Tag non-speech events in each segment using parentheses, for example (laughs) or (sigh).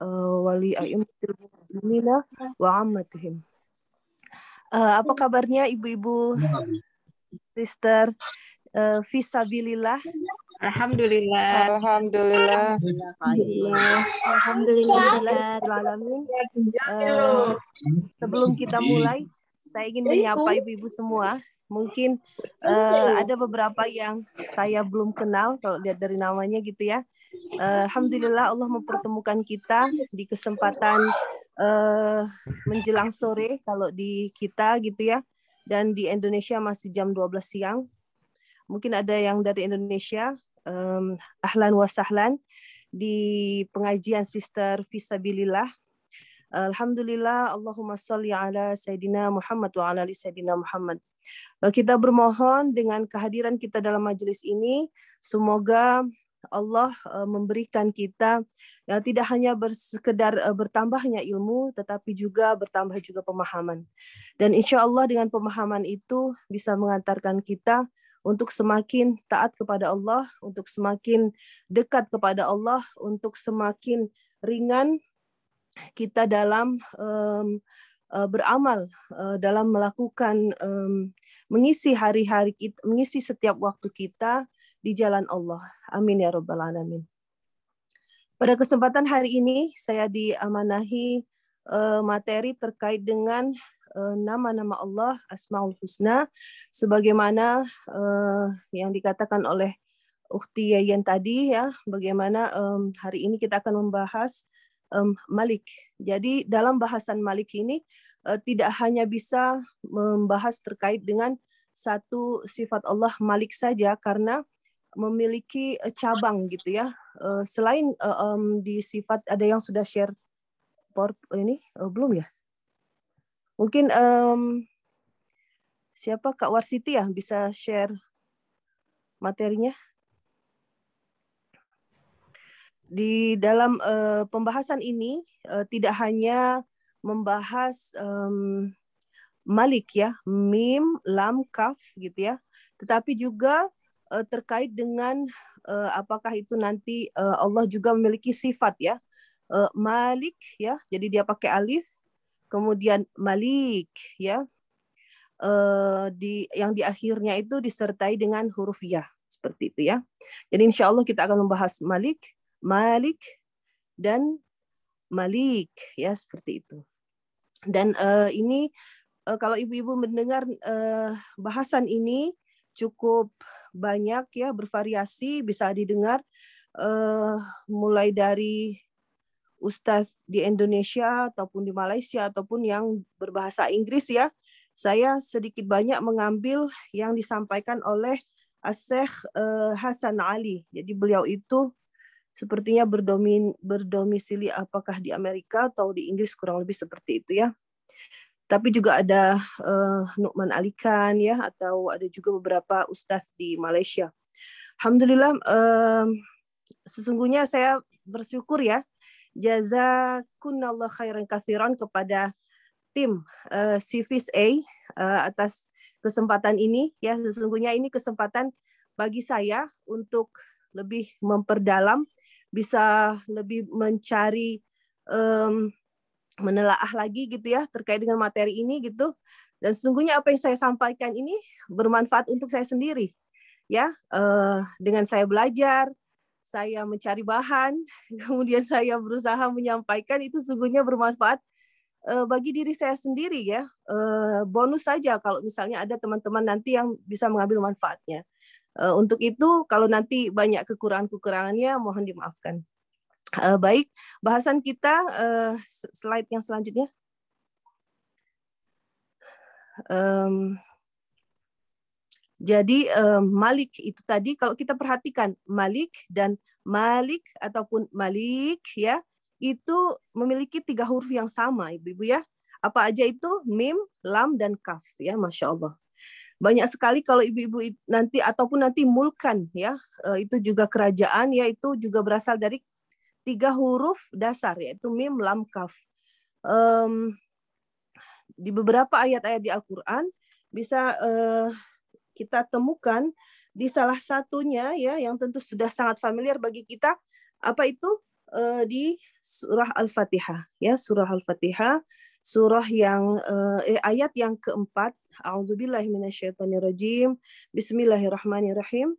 uh, wali a'immatil muslimina wa ammatihim. Uh, apa kabarnya ibu-ibu, sister, uh, visabilillah? Alhamdulillah. Alhamdulillah. Alhamdulillah. Alhamdulillah. Uh, sebelum kita mulai, saya ingin menyapa ibu-ibu semua. Mungkin uh, ada beberapa yang saya belum kenal kalau lihat dari namanya gitu ya. Uh, Alhamdulillah Allah mempertemukan kita di kesempatan uh, menjelang sore kalau di kita gitu ya. Dan di Indonesia masih jam 12 siang. Mungkin ada yang dari Indonesia. Um, ahlan wa sahlan di pengajian Sister Fisabilillah. Alhamdulillah Allahumma salli ala Sayyidina Muhammad wa ala Sayyidina Muhammad. Eh, kita bermohon dengan kehadiran kita dalam majelis ini, semoga Allah eh, memberikan kita yang tidak hanya bersekedar eh, bertambahnya ilmu, tetapi juga bertambah juga pemahaman. Dan insya Allah dengan pemahaman itu bisa mengantarkan kita untuk semakin taat kepada Allah, untuk semakin dekat kepada Allah, untuk semakin ringan kita dalam um, uh, beramal, uh, dalam melakukan um, mengisi hari-hari kita, mengisi setiap waktu kita di jalan Allah. Amin ya rabbal alamin. Pada kesempatan hari ini saya diamanahi uh, materi terkait dengan nama-nama Allah Asmaul Husna sebagaimana uh, yang dikatakan oleh Ukti Yayan tadi ya bagaimana um, hari ini kita akan membahas um, Malik. Jadi dalam bahasan Malik ini uh, tidak hanya bisa membahas terkait dengan satu sifat Allah Malik saja karena memiliki uh, cabang gitu ya. Uh, selain um, di sifat ada yang sudah share por ini belum ya? Mungkin um, siapa Kak Warsiti ya bisa share materinya? di dalam uh, pembahasan ini uh, tidak hanya membahas um, Malik ya, mim, lam, kaf gitu ya, tetapi juga uh, terkait dengan uh, apakah itu nanti uh, Allah juga memiliki sifat ya, uh, Malik ya, jadi dia pakai alif, kemudian Malik ya, uh, di yang di akhirnya itu disertai dengan huruf ya seperti itu ya. Jadi insya Allah kita akan membahas Malik, Malik dan Malik ya seperti itu. Dan uh, ini uh, kalau ibu-ibu mendengar uh, bahasan ini cukup banyak ya bervariasi bisa didengar uh, mulai dari ustaz di Indonesia ataupun di Malaysia ataupun yang berbahasa Inggris ya. Saya sedikit banyak mengambil yang disampaikan oleh Asyikh uh, Hasan Ali. Jadi beliau itu sepertinya berdomin, berdomisili apakah di Amerika atau di Inggris kurang lebih seperti itu ya. Tapi juga ada uh, Nukman Alikan ya atau ada juga beberapa ustaz di Malaysia. Alhamdulillah uh, sesungguhnya saya bersyukur ya jazakunallah khairan kathiran kepada tim uh, Civis A uh, atas kesempatan ini ya sesungguhnya ini kesempatan bagi saya untuk lebih memperdalam bisa lebih mencari um, menelaah lagi gitu ya terkait dengan materi ini gitu. Dan sesungguhnya apa yang saya sampaikan ini bermanfaat untuk saya sendiri ya. Uh, dengan saya belajar saya mencari bahan (laughs) kemudian saya berusaha menyampaikan itu sesungguhnya bermanfaat uh, bagi diri saya sendiri ya. Uh, bonus saja kalau misalnya ada teman-teman nanti yang bisa mengambil manfaatnya. Uh, untuk itu, kalau nanti banyak kekurangan-kekurangannya, mohon dimaafkan. Uh, baik, bahasan kita uh, slide yang selanjutnya. Um, jadi um, Malik itu tadi kalau kita perhatikan Malik dan Malik ataupun Malik ya itu memiliki tiga huruf yang sama ibu-ibu ya. Apa aja itu mim, lam dan kaf ya, masya Allah banyak sekali kalau ibu-ibu nanti ataupun nanti mulkan ya eh, itu juga kerajaan ya itu juga berasal dari tiga huruf dasar yaitu mim lam kaf um, di beberapa ayat-ayat di Al-Quran bisa uh, kita temukan di salah satunya ya yang tentu sudah sangat familiar bagi kita apa itu uh, di surah Al-Fatihah ya, surah Al-Fatihah, surah yang uh, eh, ayat yang keempat. A'udzubillahi. Bismillahirrahmanirrahim.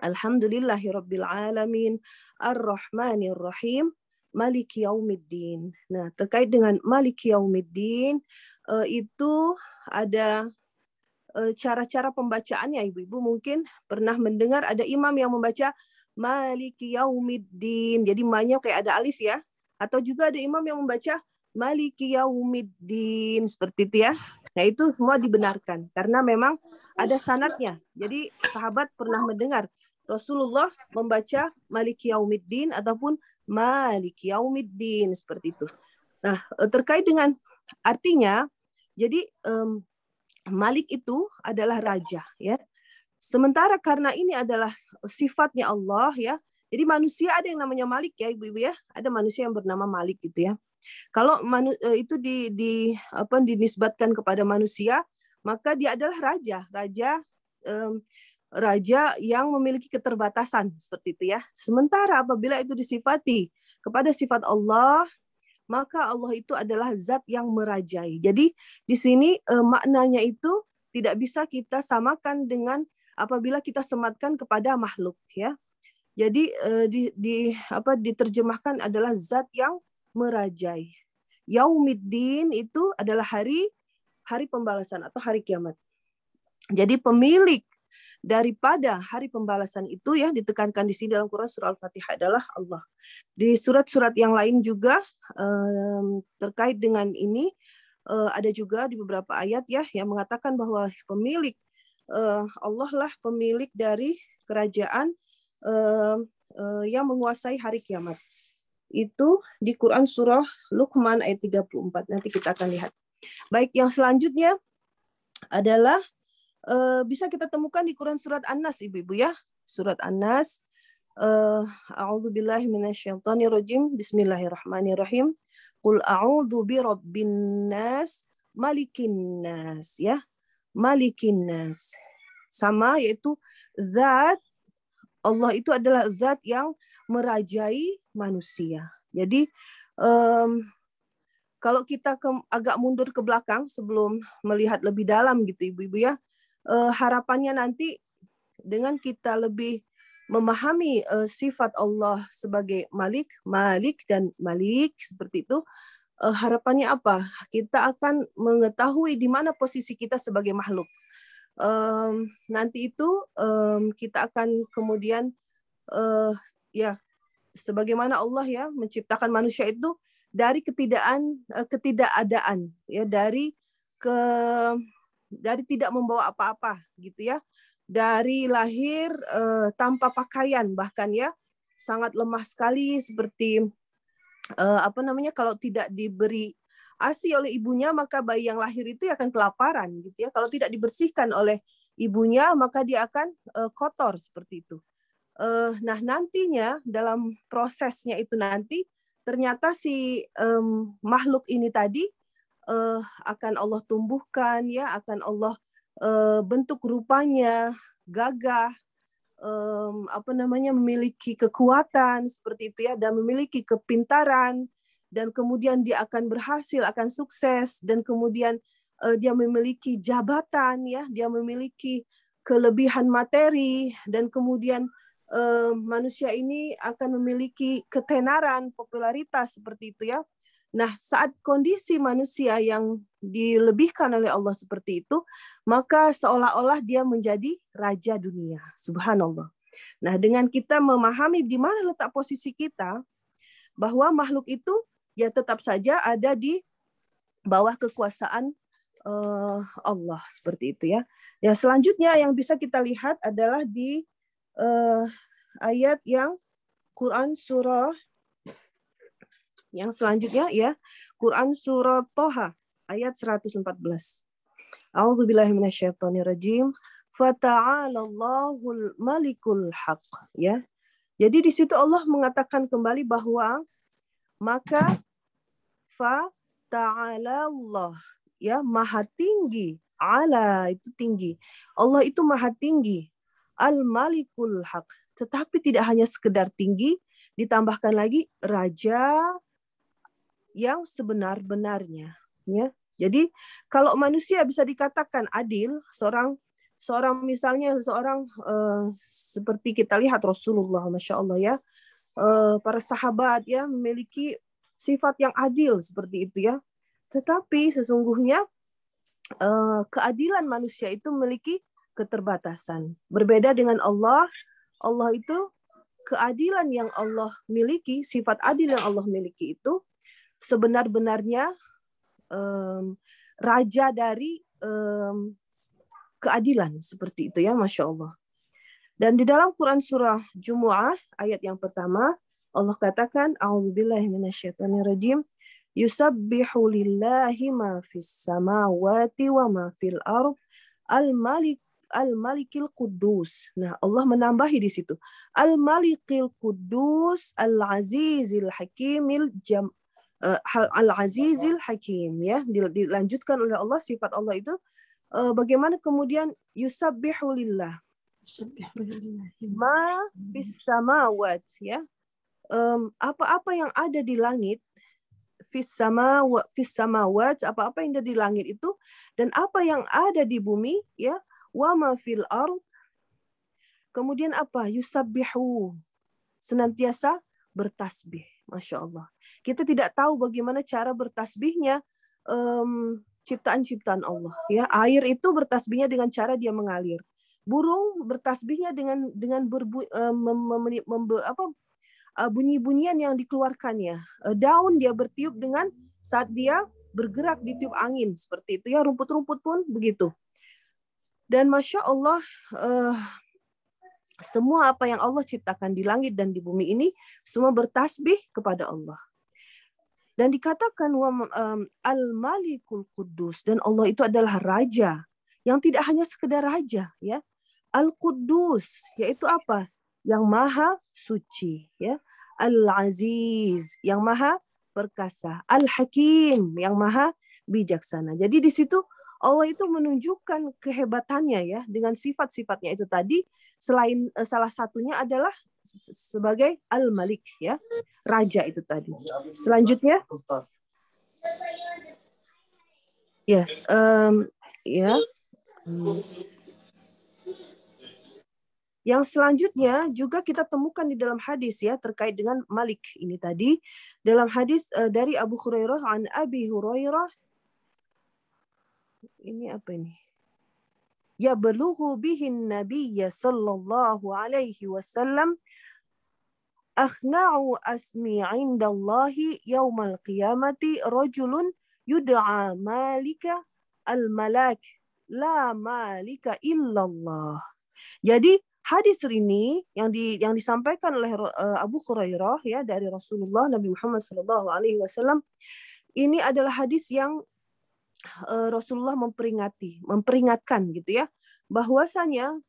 Alhamdulillahirabbil alamin. Ar-Rahmanirrahim. Maliki Yaumiddin. Nah, terkait dengan Maliki Yaumiddin uh, itu ada cara-cara pembacaannya Ibu-ibu mungkin pernah mendengar ada imam yang membaca Maliki Yaumiddin. Jadi maknya kayak ada alif ya. Atau juga ada imam yang membaca Maliki Yaumiddin seperti itu ya. Nah itu semua dibenarkan karena memang ada sanatnya. Jadi sahabat pernah mendengar Rasulullah membaca Maliki Yaumiddin ataupun Maliki Yaumiddin seperti itu. Nah terkait dengan artinya, jadi um, Malik itu adalah raja ya. Sementara karena ini adalah sifatnya Allah ya. Jadi manusia ada yang namanya Malik ya Ibu-ibu ya. Ada manusia yang bernama Malik gitu ya. Kalau manu, eh, itu di, di apa dinisbatkan kepada manusia, maka dia adalah raja, raja um, raja yang memiliki keterbatasan seperti itu ya. Sementara apabila itu disifati kepada sifat Allah, maka Allah itu adalah zat yang merajai. Jadi di sini eh, maknanya itu tidak bisa kita samakan dengan apabila kita sematkan kepada makhluk ya. Jadi uh, di, di apa diterjemahkan adalah zat yang merajai. Yaumiddin itu adalah hari hari pembalasan atau hari kiamat. Jadi pemilik daripada hari pembalasan itu ya ditekankan di sini dalam Quran surah Al-Fatihah adalah Allah. Di surat-surat yang lain juga um, terkait dengan ini uh, ada juga di beberapa ayat ya yang mengatakan bahwa pemilik uh, Allah lah pemilik dari kerajaan uh, uh, yang menguasai hari kiamat. Itu di Quran surah Luqman ayat 34. Nanti kita akan lihat. Baik, yang selanjutnya adalah uh, bisa kita temukan di Quran surat An-Nas Ibu-ibu ya. Surat An-Nas uh, A'udzubillahi minasyaitonirrajim. Bismillahirrahmanirrahim. Qul a'udzu birabbin nas malikin nas ya malikin nas. Sama yaitu zat Allah itu adalah zat yang merajai manusia. Jadi um, kalau kita ke, agak mundur ke belakang sebelum melihat lebih dalam gitu ibu-ibu ya, uh, harapannya nanti dengan kita lebih memahami uh, sifat Allah sebagai Malik, Malik dan Malik seperti itu, uh, harapannya apa? Kita akan mengetahui di mana posisi kita sebagai makhluk. Um, nanti itu um, kita akan kemudian uh, ya sebagaimana Allah ya menciptakan manusia itu dari ketidakadaan uh, ketidakadaan ya dari ke dari tidak membawa apa-apa gitu ya dari lahir uh, tanpa pakaian bahkan ya sangat lemah sekali seperti uh, apa namanya kalau tidak diberi ASI oleh ibunya maka bayi yang lahir itu akan kelaparan gitu ya. Kalau tidak dibersihkan oleh ibunya maka dia akan uh, kotor seperti itu. Nah nantinya dalam prosesnya itu nanti ternyata si um, makhluk ini tadi uh, akan Allah tumbuhkan ya akan Allah uh, bentuk rupanya gagah um, apa namanya memiliki kekuatan seperti itu ya dan memiliki kepintaran dan kemudian dia akan berhasil akan sukses dan kemudian uh, dia memiliki jabatan ya dia memiliki kelebihan materi dan kemudian uh, manusia ini akan memiliki ketenaran popularitas seperti itu ya Nah, saat kondisi manusia yang dilebihkan oleh Allah seperti itu, maka seolah-olah dia menjadi raja dunia. Subhanallah. Nah, dengan kita memahami di mana letak posisi kita, bahwa makhluk itu ya tetap saja ada di bawah kekuasaan uh, Allah seperti itu ya. Ya selanjutnya yang bisa kita lihat adalah di uh, ayat yang Quran surah yang selanjutnya ya, Quran surah Toha ayat 114. A'udzubillahi minasyaitonirrajim. Fata'alallahul malikul haq. Ya. Jadi di situ Allah mengatakan kembali bahwa maka fa ta'ala Allah ya maha tinggi ala itu tinggi Allah itu maha tinggi al malikul haq tetapi tidak hanya sekedar tinggi ditambahkan lagi raja yang sebenar-benarnya ya. Jadi kalau manusia bisa dikatakan adil seorang seorang misalnya seorang uh, seperti kita lihat Rasulullah masya Allah ya uh, para sahabat ya memiliki sifat yang adil seperti itu ya. Tetapi sesungguhnya uh, keadilan manusia itu memiliki keterbatasan. Berbeda dengan Allah Allah itu keadilan yang Allah miliki sifat adil yang Allah miliki itu sebenar-benarnya um, raja dari um, keadilan seperti itu ya masya Allah. Dan di dalam Quran surah Jumu'ah ayat yang pertama Allah katakan a'udzubillahi minasyaitonirrajim yusabbihu lillahi ma fis samawati wa ma fil ard al malik al malikil kudus nah Allah menambahi di situ al malikil kudus al azizil hakimil al-azizil hakim ya dilanjutkan oleh Allah sifat Allah itu uh, bagaimana kemudian yusabbihu lillah. Ma fis samawat ya. Um, apa-apa yang ada di langit fis sama fis samawat apa-apa yang ada di langit itu dan apa yang ada di bumi ya wa ma fil ard kemudian apa? Yusabbihu senantiasa bertasbih masya Allah kita tidak tahu bagaimana cara bertasbihnya um, ciptaan-ciptaan Allah. Ya, air itu bertasbihnya dengan cara dia mengalir. Burung bertasbihnya dengan dengan berbu, uh, mem, mem, mem, apa uh, bunyi-bunyian yang dikeluarkannya. Uh, daun dia bertiup dengan saat dia bergerak di tiup angin seperti itu ya. Rumput-rumput pun begitu. Dan masya Allah, uh, semua apa yang Allah ciptakan di langit dan di bumi ini semua bertasbih kepada Allah. Dan dikatakan Al-Malikul Kudus dan Allah itu adalah raja yang tidak hanya sekedar raja ya. Al-Kudus yaitu apa? Yang maha suci ya. Al-Aziz yang maha perkasa. Al-Hakim yang maha bijaksana. Jadi di situ Allah itu menunjukkan kehebatannya ya dengan sifat-sifatnya itu tadi selain uh, salah satunya adalah sebagai al-malik ya. Raja itu tadi. Selanjutnya? Yes um, ya. Yang selanjutnya juga kita temukan di dalam hadis ya terkait dengan Malik ini tadi. Dalam hadis uh, dari Abu Hurairah an Abi Hurairah. Ini apa ini? Ya belughu bihin nabiyya sallallahu alaihi wasallam akhna'u asmi 'indallahi yaumal qiyamati rajulun yud'a malika al-malak la malika illallah. Jadi hadis ini yang di yang disampaikan oleh uh, Abu Hurairah ya dari Rasulullah Nabi Muhammad sallallahu alaihi wasallam ini adalah hadis yang uh, Rasulullah memperingati, memperingatkan gitu ya bahwasanya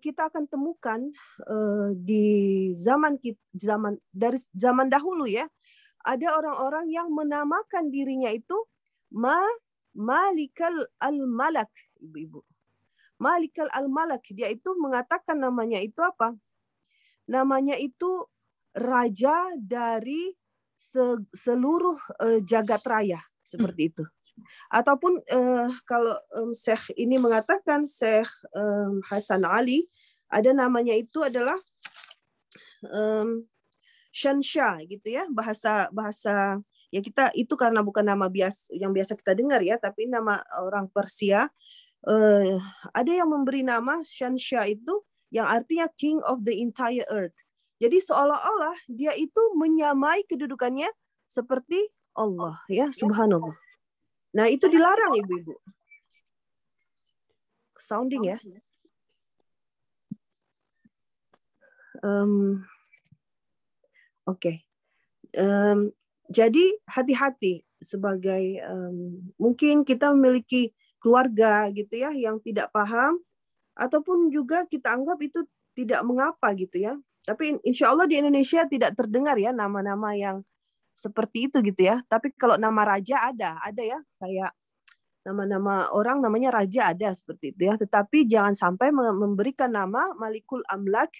kita akan temukan uh, di zaman zaman dari zaman dahulu ya ada orang-orang yang menamakan dirinya itu ma malikal al malak ibu-ibu. Malikal al malak dia itu mengatakan namanya itu apa? Namanya itu raja dari seluruh uh, jagat raya seperti itu ataupun uh, kalau um, Syekh ini mengatakan Syekh um, Hasan Ali ada namanya itu adalah um, Shansha gitu ya bahasa bahasa ya kita itu karena bukan nama bias yang biasa kita dengar ya tapi nama orang Persia uh, ada yang memberi nama Shansha itu yang artinya King of the entire earth. Jadi seolah-olah dia itu menyamai kedudukannya seperti Allah ya. Subhanallah Nah, itu dilarang ibu-ibu. Sounding ya. Um, Oke. Okay. Um, jadi hati-hati sebagai um, mungkin kita memiliki keluarga gitu ya yang tidak paham ataupun juga kita anggap itu tidak mengapa gitu ya. Tapi insya Allah di Indonesia tidak terdengar ya nama-nama yang seperti itu gitu ya. Tapi kalau nama raja ada, ada ya kayak nama-nama orang namanya raja ada seperti itu ya. Tetapi jangan sampai memberikan nama Malikul Amlak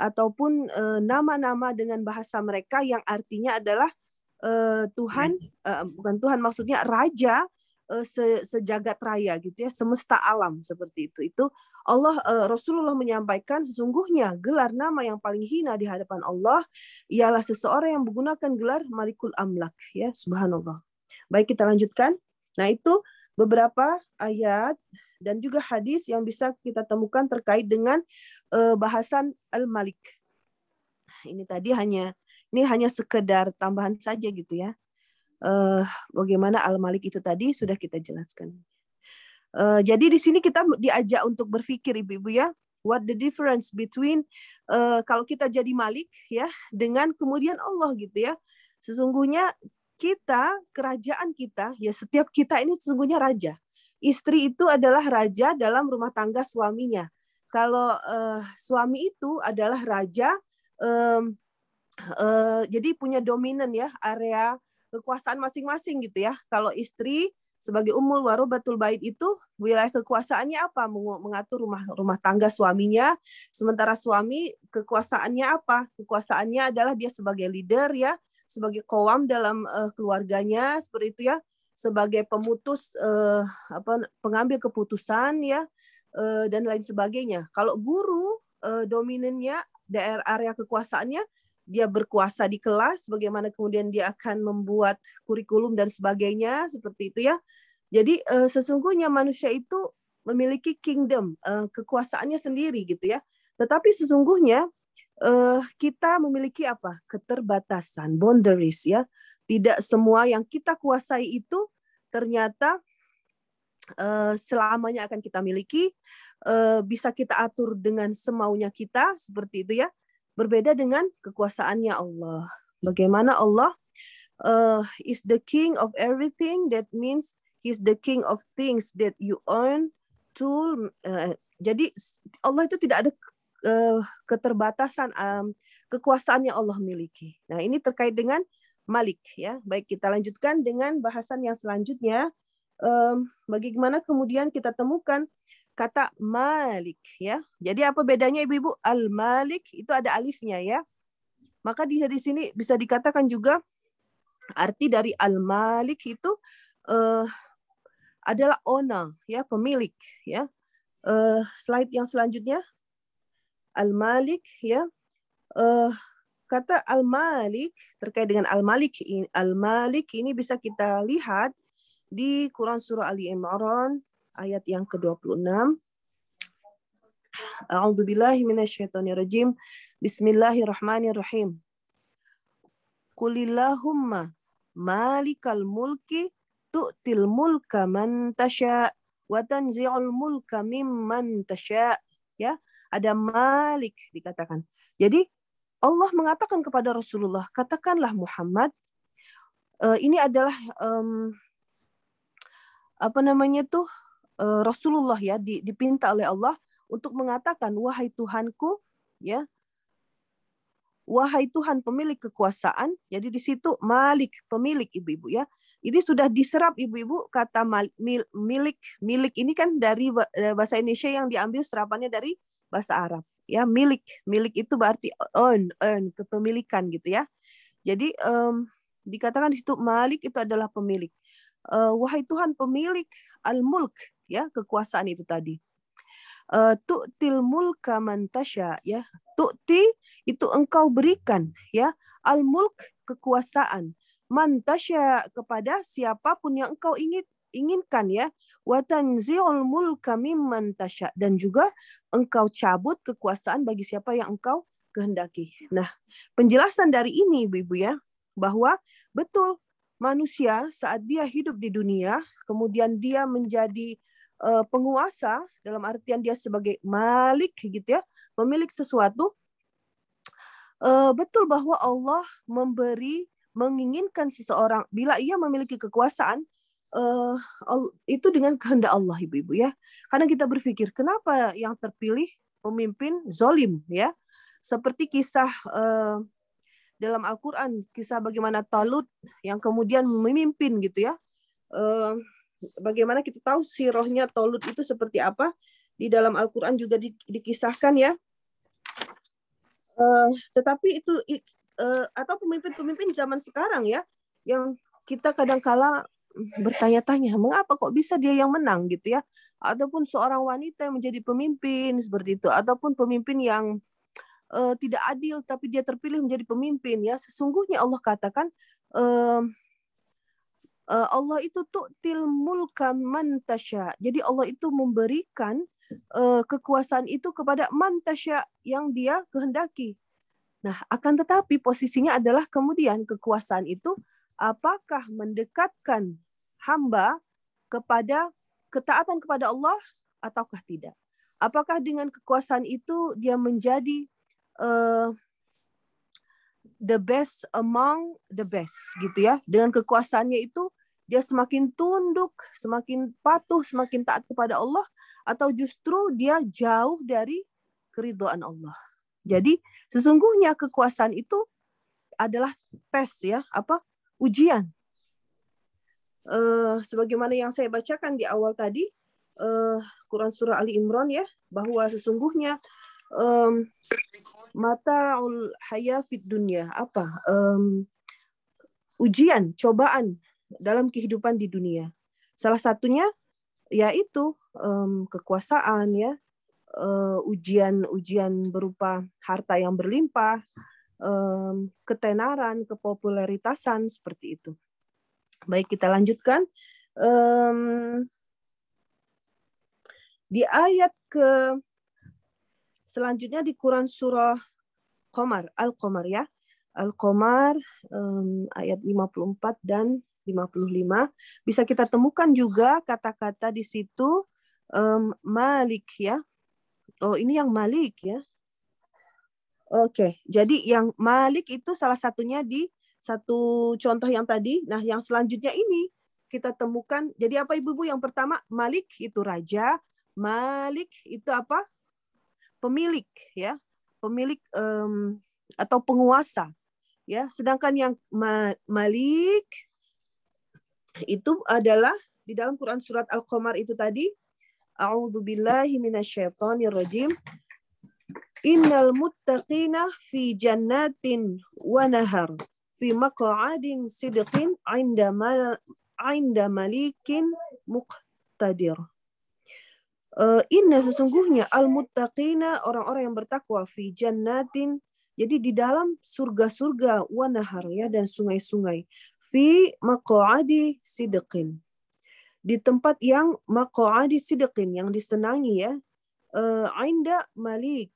ataupun nama-nama dengan bahasa mereka yang artinya adalah Tuhan bukan Tuhan maksudnya raja se sejagat raya gitu ya semesta alam seperti itu itu Allah Rasulullah menyampaikan sesungguhnya gelar nama yang paling hina di hadapan Allah ialah seseorang yang menggunakan gelar Malikul Amlak ya subhanallah baik kita lanjutkan nah itu beberapa ayat dan juga hadis yang bisa kita temukan terkait dengan uh, bahasan al-Malik. Ini tadi hanya ini hanya sekedar tambahan saja gitu ya. Uh, bagaimana al-Malik itu tadi sudah kita jelaskan. Uh, jadi di sini kita diajak untuk berpikir ibu-ibu ya, what the difference between uh, kalau kita jadi Malik ya dengan kemudian Allah gitu ya. Sesungguhnya kita kerajaan kita ya setiap kita ini sesungguhnya raja istri itu adalah raja dalam rumah tangga suaminya. Kalau uh, suami itu adalah raja, um, uh, jadi punya dominan ya area kekuasaan masing-masing gitu ya. Kalau istri sebagai umul warobatul bait itu wilayah kekuasaannya apa? Mengatur rumah rumah tangga suaminya. Sementara suami kekuasaannya apa? Kekuasaannya adalah dia sebagai leader ya, sebagai kowam dalam uh, keluarganya seperti itu ya sebagai pemutus uh, apa pengambil keputusan ya uh, dan lain sebagainya. Kalau guru uh, dominannya daerah area kekuasaannya dia berkuasa di kelas, bagaimana kemudian dia akan membuat kurikulum dan sebagainya seperti itu ya. Jadi uh, sesungguhnya manusia itu memiliki kingdom, uh, kekuasaannya sendiri gitu ya. Tetapi sesungguhnya uh, kita memiliki apa? Keterbatasan, boundaries ya tidak semua yang kita kuasai itu ternyata selamanya akan kita miliki, bisa kita atur dengan semaunya kita, seperti itu ya. Berbeda dengan kekuasaannya Allah. Bagaimana Allah uh, is the king of everything, that means he's the king of things that you own, tool. Uh, jadi Allah itu tidak ada uh, keterbatasan um, kekuasaan yang Allah miliki. Nah ini terkait dengan Malik ya. Baik kita lanjutkan dengan bahasan yang selanjutnya. Um, bagaimana kemudian kita temukan kata Malik ya. Jadi apa bedanya ibu-ibu? Al Malik itu ada alifnya ya. Maka di di sini bisa dikatakan juga arti dari Al Malik itu uh, adalah owner ya pemilik ya. Uh, slide yang selanjutnya Al Malik ya. Uh, kata Al-Malik terkait dengan Al-Malik Al-Malik ini bisa kita lihat di Quran surah Ali Imran ayat yang ke-26. A'udzu billahi minasyaitonir rajim. Bismillahirrahmanirrahim. Qulillahumma malikal mulki tu'til mulka man tasha wa tanzi'ul mulka mimman tasha. Ya, ada Malik dikatakan. Jadi Allah mengatakan kepada Rasulullah, katakanlah Muhammad, uh, ini adalah um, apa namanya tuh uh, Rasulullah ya dipinta oleh Allah untuk mengatakan wahai Tuhanku ya wahai Tuhan pemilik kekuasaan jadi di situ Malik pemilik ibu-ibu ya ini sudah diserap ibu-ibu kata milik milik ini kan dari eh, bahasa Indonesia yang diambil serapannya dari bahasa Arab ya milik milik itu berarti own own kepemilikan gitu ya jadi um, dikatakan di situ malik itu adalah pemilik uh, wahai Tuhan pemilik al mulk ya kekuasaan itu tadi. Uh, tu'til mulka mantasya ya. Tu'ti itu engkau berikan ya. Al mulk kekuasaan. Mantasya kepada siapa pun yang engkau ingin inginkan ya. Wa tanzi'ul mulka mimman tasya dan juga engkau cabut kekuasaan bagi siapa yang engkau kehendaki. Nah, penjelasan dari ini Ibu-ibu ya bahwa betul manusia saat dia hidup di dunia kemudian dia menjadi uh, penguasa dalam artian dia sebagai malik gitu ya, pemilik sesuatu uh, betul bahwa Allah memberi menginginkan seseorang bila ia memiliki kekuasaan uh, itu dengan kehendak Allah ibu-ibu ya. Karena kita berpikir kenapa yang terpilih pemimpin zolim ya. Seperti kisah uh, dalam Al-Quran, kisah bagaimana Talut yang kemudian memimpin gitu ya. Bagaimana kita tahu si rohnya Talut itu seperti apa. Di dalam Al-Quran juga di, dikisahkan ya. Uh, tetapi itu uh, atau pemimpin-pemimpin zaman sekarang ya yang kita kadang-kala bertanya-tanya mengapa kok bisa dia yang menang gitu ya ataupun seorang wanita yang menjadi pemimpin seperti itu ataupun pemimpin yang uh, tidak adil tapi dia terpilih menjadi pemimpin ya sesungguhnya Allah katakan uh, Allah itu tu'til mulka man tasya jadi Allah itu memberikan uh, kekuasaan itu kepada man tasya yang dia kehendaki nah akan tetapi posisinya adalah kemudian kekuasaan itu apakah mendekatkan hamba kepada ketaatan kepada Allah ataukah tidak? Apakah dengan kekuasaan itu dia menjadi uh, the best among the best gitu ya? Dengan kekuasaannya itu dia semakin tunduk, semakin patuh, semakin taat kepada Allah atau justru dia jauh dari keridhaan Allah. Jadi sesungguhnya kekuasaan itu adalah tes ya, apa? ujian uh, sebagaimana yang saya bacakan di awal tadi uh, Quran surah Ali Imran ya bahwa sesungguhnya um, mataul hayafid dunia apa um, ujian cobaan dalam kehidupan di dunia salah satunya yaitu um, kekuasaan ya ujian-ujian uh, berupa harta yang berlimpah um, ketenaran kepopuleritasan seperti itu Baik, kita lanjutkan. Um, di ayat ke selanjutnya di Quran surah Qamar, Al-Qamar ya. Al-Qamar um, ayat 54 dan 55. Bisa kita temukan juga kata-kata di situ um, Malik ya. Oh, ini yang Malik ya. Oke, jadi yang Malik itu salah satunya di satu contoh yang tadi. Nah, yang selanjutnya ini kita temukan. Jadi apa ibu-ibu? Yang pertama Malik itu raja, Malik itu apa? Pemilik ya, pemilik um, atau penguasa ya. Sedangkan yang ma Malik itu adalah di dalam Quran surat Al-Qamar itu tadi. A'udzubillahi minasyaitonirrajim. Innal muttaqina fi jannatin wa nahar fi maq'adin sidqin 'inda mal 'inda malikin muqtadir. Uh, inna sesungguhnya al-muttaqina orang-orang yang bertakwa fi jannatin jadi di dalam surga-surga wanahar ya dan sungai-sungai fi maq'adi sidqin. Di tempat yang maq'adi sidqin yang disenangi ya uh, malik.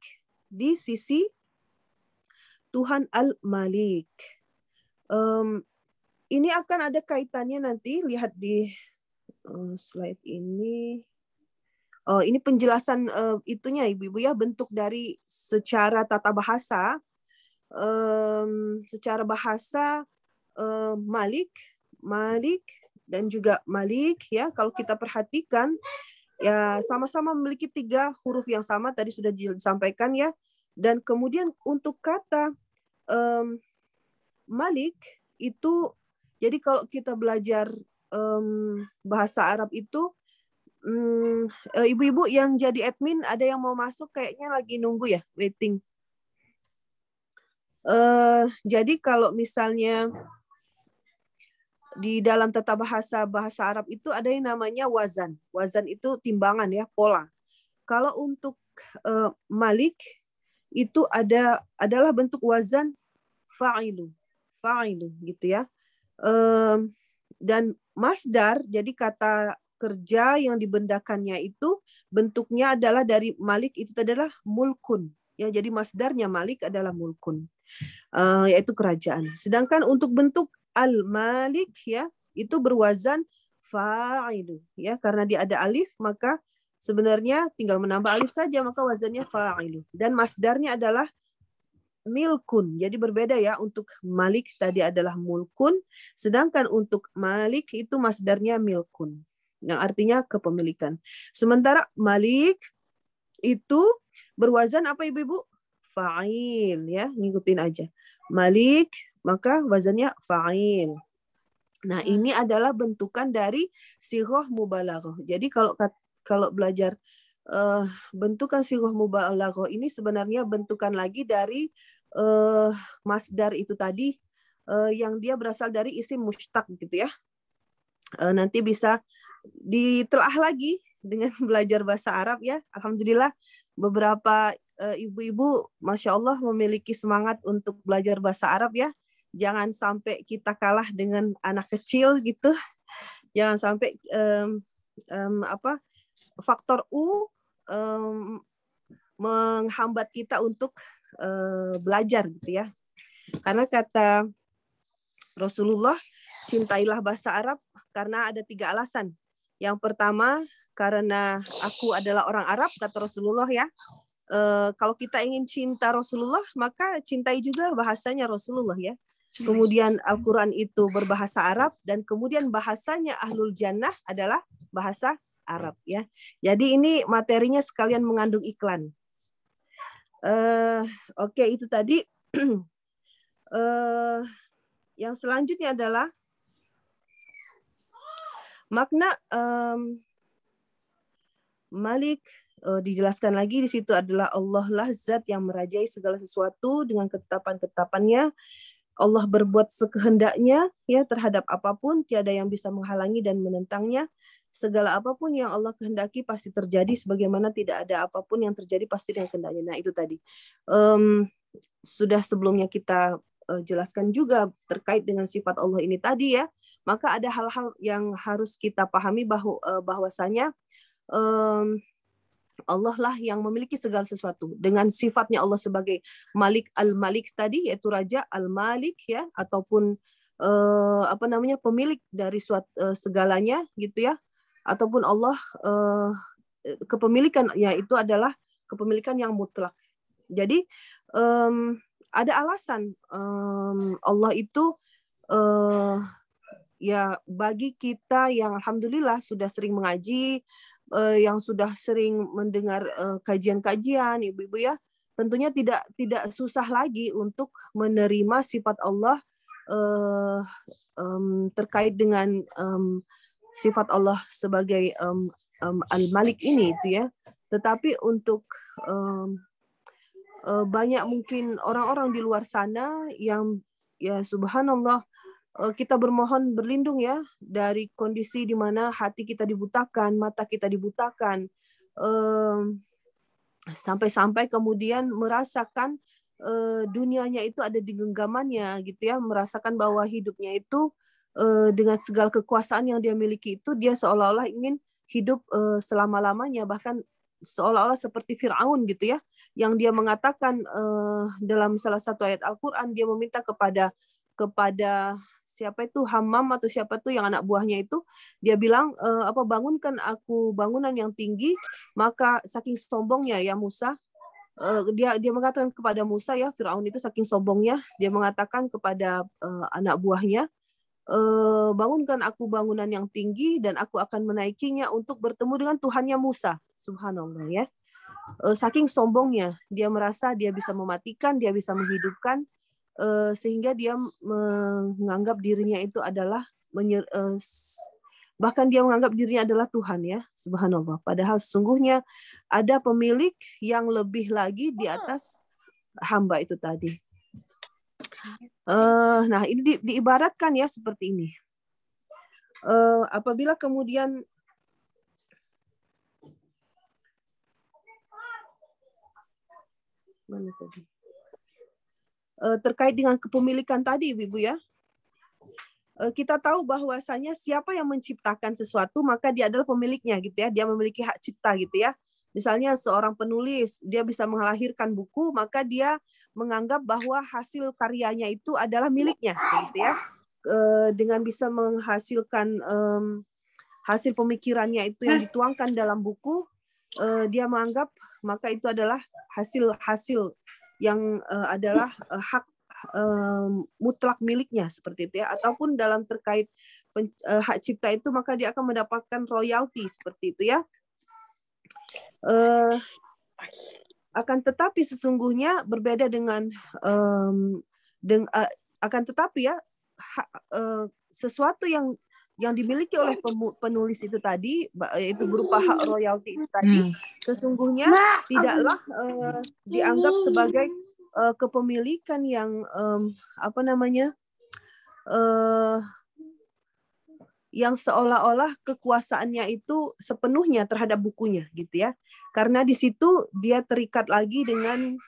Di sisi Tuhan al-Malik. Um, ini akan ada kaitannya nanti lihat di uh, slide ini. Oh, ini penjelasan uh, itunya ibu-ibu ya bentuk dari secara tata bahasa, um, secara bahasa uh, Malik, Malik dan juga Malik ya. Kalau kita perhatikan ya sama-sama memiliki tiga huruf yang sama tadi sudah disampaikan ya. Dan kemudian untuk kata um, Malik itu jadi kalau kita belajar um, bahasa Arab itu um, ibu-ibu yang jadi admin ada yang mau masuk kayaknya lagi nunggu ya waiting. Uh, jadi kalau misalnya di dalam tata bahasa bahasa Arab itu ada yang namanya wazan. Wazan itu timbangan ya, pola. Kalau untuk uh, Malik itu ada adalah bentuk wazan fa'ilu fa'ilu gitu ya. Um, dan masdar jadi kata kerja yang dibendakannya itu bentuknya adalah dari malik itu adalah mulkun ya jadi masdarnya malik adalah mulkun uh, yaitu kerajaan sedangkan untuk bentuk al malik ya itu berwazan fa'ilu ya karena dia ada alif maka sebenarnya tinggal menambah alif saja maka wazannya fa'ilu dan masdarnya adalah milkun. Jadi berbeda ya untuk malik tadi adalah mulkun, sedangkan untuk malik itu masdarnya milkun. Yang artinya kepemilikan. Sementara malik itu berwazan apa Ibu-ibu? Fa'il ya, ngikutin aja. Malik maka wazannya fa'il. Nah, hmm. ini adalah bentukan dari sirah mubalaghah. Jadi kalau kalau belajar uh, bentukan sigoh mubalaghah ini sebenarnya bentukan lagi dari uh, masdar itu tadi uh, yang dia berasal dari isim mustaq gitu ya. Uh, nanti bisa ditelah lagi dengan (laughs) belajar bahasa Arab ya. Alhamdulillah beberapa ibu-ibu, masya Allah memiliki semangat untuk belajar bahasa Arab ya. Jangan sampai kita kalah dengan anak kecil gitu. Jangan sampai um, um, apa faktor U um, menghambat kita untuk uh, belajar gitu ya. Karena kata Rasulullah, cintailah bahasa Arab karena ada tiga alasan. Yang pertama, karena aku adalah orang Arab, kata Rasulullah ya. Uh, kalau kita ingin cinta Rasulullah, maka cintai juga bahasanya Rasulullah ya. Kemudian Al-Quran itu berbahasa Arab dan kemudian bahasanya Ahlul Jannah adalah bahasa Arab ya. Jadi ini materinya sekalian mengandung iklan. Uh, Oke okay, itu tadi. uh, (clears throat) yang selanjutnya adalah makna um, Malik uh, dijelaskan lagi di situ adalah Allah lah zat yang merajai segala sesuatu dengan ketetapan-ketetapannya. Allah berbuat sekehendaknya ya terhadap apa pun, tiada yang bisa menghalangi dan menentangnya segala apa pun yang Allah kehendaki pasti terjadi sebagaimana tidak ada apa pun yang terjadi pasti dengan kehendaknya. Nah, itu tadi. Um, sudah sebelumnya kita uh, jelaskan juga terkait dengan sifat Allah ini tadi ya. Maka ada hal-hal yang harus kita pahami bahwa uh, bahwasanya um, Allah lah yang memiliki segala sesuatu dengan sifatnya Allah sebagai Malik al-Malik tadi yaitu raja al-Malik ya ataupun uh, apa namanya pemilik dari suatu uh, segalanya gitu ya ataupun Allah uh, kepemilikan ya itu adalah kepemilikan yang mutlak. Jadi um, ada alasan um, Allah itu uh, ya bagi kita yang alhamdulillah sudah sering mengaji, uh, yang sudah sering mendengar kajian-kajian, ibu-ibu ya, tentunya tidak tidak susah lagi untuk menerima sifat Allah uh, um, terkait dengan um, sifat Allah sebagai um, um, al-Malik ini itu ya. Tetapi untuk um, uh, banyak mungkin orang-orang di luar sana yang ya subhanallah kita bermohon berlindung ya dari kondisi di mana hati kita dibutakan, mata kita dibutakan. Sampai-sampai kemudian merasakan uh, dunianya itu ada di genggamannya gitu ya, merasakan bahwa hidupnya itu uh, dengan segala kekuasaan yang dia miliki itu dia seolah-olah ingin hidup selama-lamanya. Bahkan seolah-olah seperti Firaun gitu ya yang dia mengatakan dalam salah satu ayat Al-Qur'an dia meminta kepada kepada siapa itu Hammam atau siapa tuh yang anak buahnya itu dia bilang e, apa bangunkan aku bangunan yang tinggi maka saking sombongnya ya Musa uh, dia dia mengatakan kepada Musa ya Firaun itu saking sombongnya dia mengatakan kepada uh, anak buahnya Eh, bangunkan aku bangunan yang tinggi dan aku akan menaikinya untuk bertemu dengan Tuhannya Musa. Subhanallah ya. Eh, saking sombongnya, dia merasa dia bisa mematikan, dia bisa menghidupkan, eh, sehingga dia menganggap dirinya itu adalah bahkan dia menganggap dirinya adalah Tuhan ya, subhanallah. Padahal sesungguhnya ada pemilik yang lebih lagi di atas hamba itu tadi. Uh, nah, ini di, diibaratkan ya seperti ini. Uh, apabila kemudian mana tadi? Uh, terkait dengan kepemilikan tadi, Ibu ya. Uh, kita tahu bahwasanya siapa yang menciptakan sesuatu maka dia adalah pemiliknya gitu ya. Dia memiliki hak cipta gitu ya. Misalnya seorang penulis, dia bisa melahirkan buku, maka dia menganggap bahwa hasil karyanya itu adalah miliknya, gitu ya. Dengan bisa menghasilkan hasil pemikirannya itu yang dituangkan dalam buku, dia menganggap maka itu adalah hasil-hasil yang adalah hak mutlak miliknya seperti itu ya. Ataupun dalam terkait hak cipta itu maka dia akan mendapatkan royalti seperti itu ya. Akan tetapi sesungguhnya berbeda dengan um, deng, uh, akan tetapi ya ha, uh, sesuatu yang yang dimiliki oleh penulis itu tadi yaitu berupa hak royalti itu tadi hmm. sesungguhnya tidaklah uh, dianggap sebagai uh, kepemilikan yang um, apa namanya uh, yang seolah-olah kekuasaannya itu sepenuhnya terhadap bukunya gitu ya. Karena di situ dia terikat lagi dengan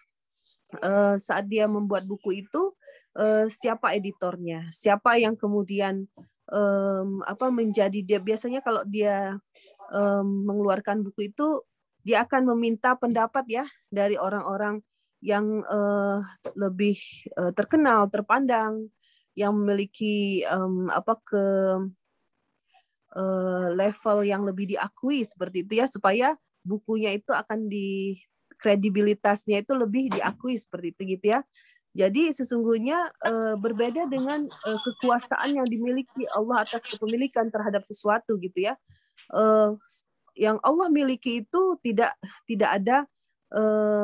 uh, saat dia membuat buku itu uh, siapa editornya siapa yang kemudian um, apa menjadi dia biasanya kalau dia um, mengeluarkan buku itu dia akan meminta pendapat ya dari orang-orang yang uh, lebih uh, terkenal terpandang yang memiliki um, apa ke uh, level yang lebih diakui seperti itu ya supaya bukunya itu akan di kredibilitasnya itu lebih diakui seperti itu gitu ya. Jadi sesungguhnya uh, berbeda dengan uh, kekuasaan yang dimiliki Allah atas kepemilikan terhadap sesuatu gitu ya. Uh, yang Allah miliki itu tidak tidak ada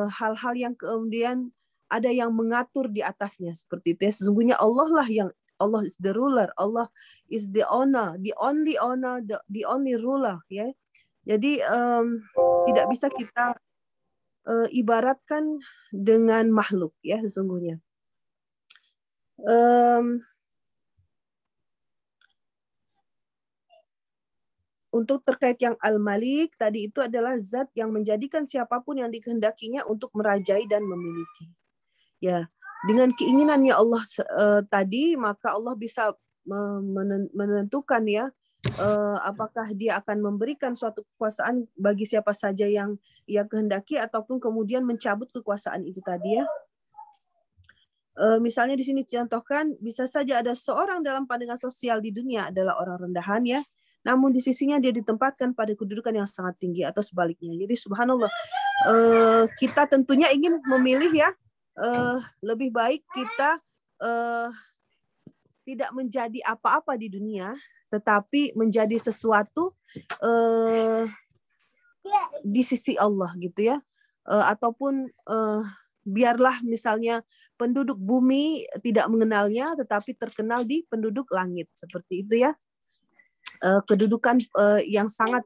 hal-hal uh, yang kemudian ada yang mengatur di atasnya seperti itu ya. Sesungguhnya Allah lah yang Allah is the ruler, Allah is the owner, the only owner, the, the only ruler ya. Jadi um, tidak bisa kita uh, ibaratkan dengan makhluk ya sesungguhnya. Um, untuk terkait yang al-malik tadi itu adalah zat yang menjadikan siapa pun yang dikehendakinya untuk merajai dan memiliki. Ya, dengan keinginannya Allah uh, tadi maka Allah bisa menentukan ya uh, apakah dia akan memberikan suatu kekuasaan bagi siapa saja yang ia kehendaki ataupun kemudian mencabut kekuasaan itu tadi ya. Uh, misalnya di sini contohkan bisa saja ada seorang dalam pandangan sosial di dunia adalah orang rendahan ya, namun di sisinya dia ditempatkan pada kedudukan yang sangat tinggi atau sebaliknya. Jadi subhanallah uh, kita tentunya ingin memilih ya uh, lebih baik kita uh, tidak menjadi apa-apa di dunia tetapi menjadi sesuatu uh, di sisi Allah gitu ya. Uh, ataupun uh, biarlah misalnya penduduk bumi tidak mengenalnya tetapi terkenal di penduduk langit. Seperti itu ya. Uh, kedudukan uh, yang sangat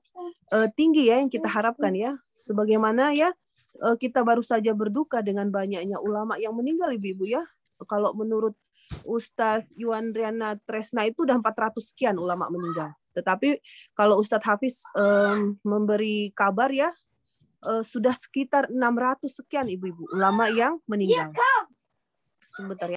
uh, tinggi ya yang kita harapkan ya. Sebagaimana ya uh, kita baru saja berduka dengan banyaknya ulama yang meninggal ibu-ibu ya. Kalau menurut Ustadz Yuandriana Tresna itu udah 400 sekian ulama meninggal. Tetapi kalau Ustadz Hafiz um, memberi kabar ya uh, sudah sekitar 600 sekian ibu-ibu ulama yang meninggal. Sebentar ya.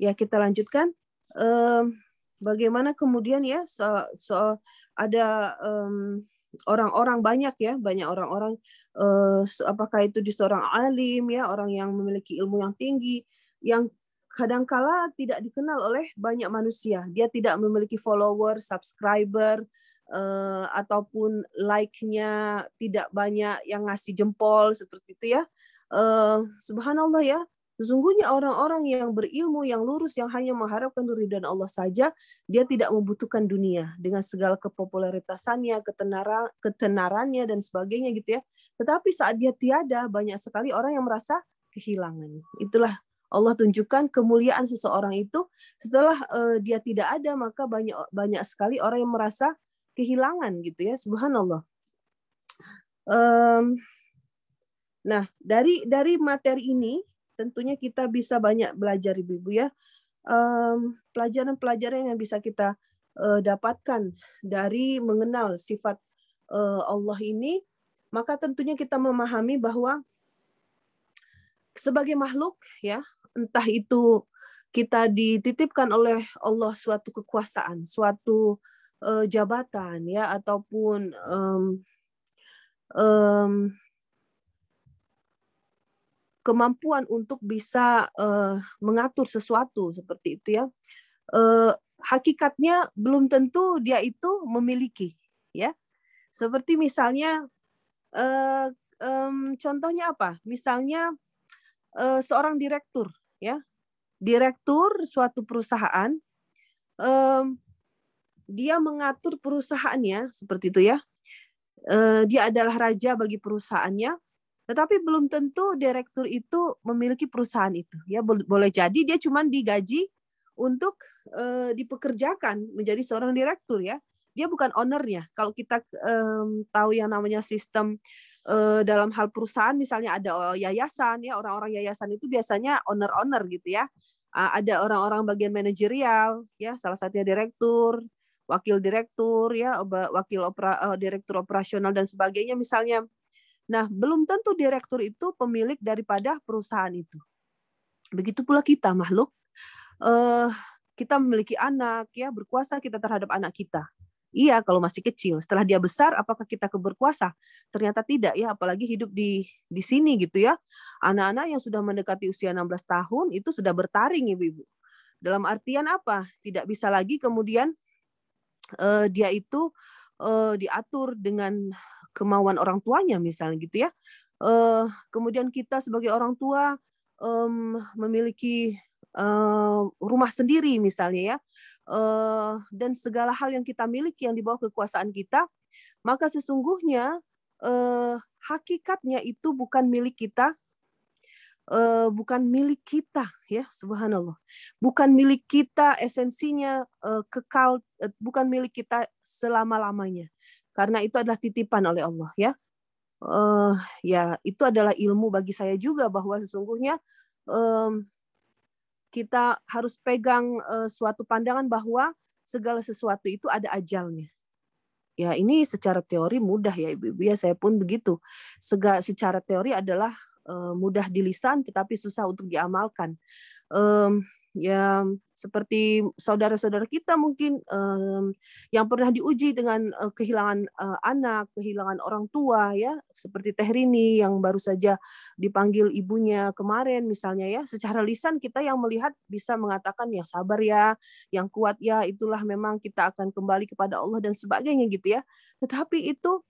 Ya kita lanjutkan. Um, bagaimana kemudian ya so, so ada um, orang-orang banyak ya banyak orang-orang uh, apakah itu di seorang alim ya orang yang memiliki ilmu yang tinggi yang kadangkala tidak dikenal oleh banyak manusia. Dia tidak memiliki follower subscriber uh, ataupun like-nya tidak banyak yang ngasih jempol seperti itu ya. Uh, subhanallah ya Sesungguhnya orang-orang yang berilmu, yang lurus, yang hanya mengharapkan dan Allah saja, dia tidak membutuhkan dunia dengan segala kepopularitasannya, ketenaran, ketenarannya, dan sebagainya gitu ya. Tetapi saat dia tiada, banyak sekali orang yang merasa kehilangan. Itulah Allah tunjukkan kemuliaan seseorang itu setelah uh, dia tidak ada maka banyak banyak sekali orang yang merasa kehilangan gitu ya subhanallah um, nah dari dari materi ini tentunya kita bisa banyak belajar ibu-ibu ya. Pelajaran-pelajaran yang bisa kita uh, dapatkan dari mengenal sifat uh, Allah ini maka tentunya kita memahami bahwa sebagai makhluk ya entah itu kita dititipkan oleh Allah suatu kekuasaan suatu uh, jabatan ya ataupun um, um, kemampuan untuk bisa uh, mengatur sesuatu seperti itu ya. Uh, hakikatnya belum tentu dia itu memiliki ya. Seperti misalnya uh, um, contohnya apa? Misalnya uh, seorang direktur ya. Direktur suatu perusahaan um, dia mengatur perusahaannya seperti itu ya. Uh, dia adalah raja bagi perusahaannya, tetapi belum tentu direktur itu memiliki perusahaan itu. Ya boleh jadi dia cuma digaji untuk uh, dipekerjakan menjadi seorang direktur ya. Dia bukan ownernya. Kalau kita um, tahu yang namanya sistem uh, dalam hal perusahaan, misalnya ada yayasan ya orang-orang yayasan itu biasanya owner-owner gitu ya. Uh, ada orang-orang bagian manajerial ya, salah satunya direktur, wakil direktur ya, wakil opera, uh, direktur operasional dan sebagainya misalnya. Nah, belum tentu direktur itu pemilik daripada perusahaan itu. Begitu pula kita makhluk. Uh, kita memiliki anak ya berkuasa kita terhadap anak kita. Iya kalau masih kecil. Setelah dia besar apakah kita keberkuasa? Ternyata tidak ya. Apalagi hidup di di sini gitu ya. Anak-anak yang sudah mendekati usia 16 tahun itu sudah bertaring ibu-ibu. Dalam artian apa? Tidak bisa lagi kemudian uh, dia itu uh, diatur dengan kemauan orang tuanya misalnya gitu ya. Uh, kemudian kita sebagai orang tua um, memiliki uh, rumah sendiri misalnya ya. Uh, dan segala hal yang kita miliki yang di bawah kekuasaan kita maka sesungguhnya uh, hakikatnya itu bukan milik kita uh, bukan milik kita ya subhanallah. Bukan milik kita esensinya uh, kekal uh, bukan milik kita selama lamanya karena itu adalah titipan oleh Allah ya uh, ya itu adalah ilmu bagi saya juga bahwa sesungguhnya um, kita harus pegang uh, suatu pandangan bahwa segala sesuatu itu ada ajalnya. Ya, ini secara teori mudah ya Ibu-ibu ya, saya pun begitu. Sega, secara teori adalah uh, mudah di lisan tetapi susah untuk diamalkan. Um, ya seperti saudara-saudara kita mungkin um, yang pernah diuji dengan uh, kehilangan uh, anak, kehilangan orang tua ya, seperti Teh Rini yang baru saja dipanggil ibunya kemarin misalnya ya, secara lisan kita yang melihat bisa mengatakan ya sabar ya, yang kuat ya, itulah memang kita akan kembali kepada Allah dan sebagainya gitu ya. Tetapi itu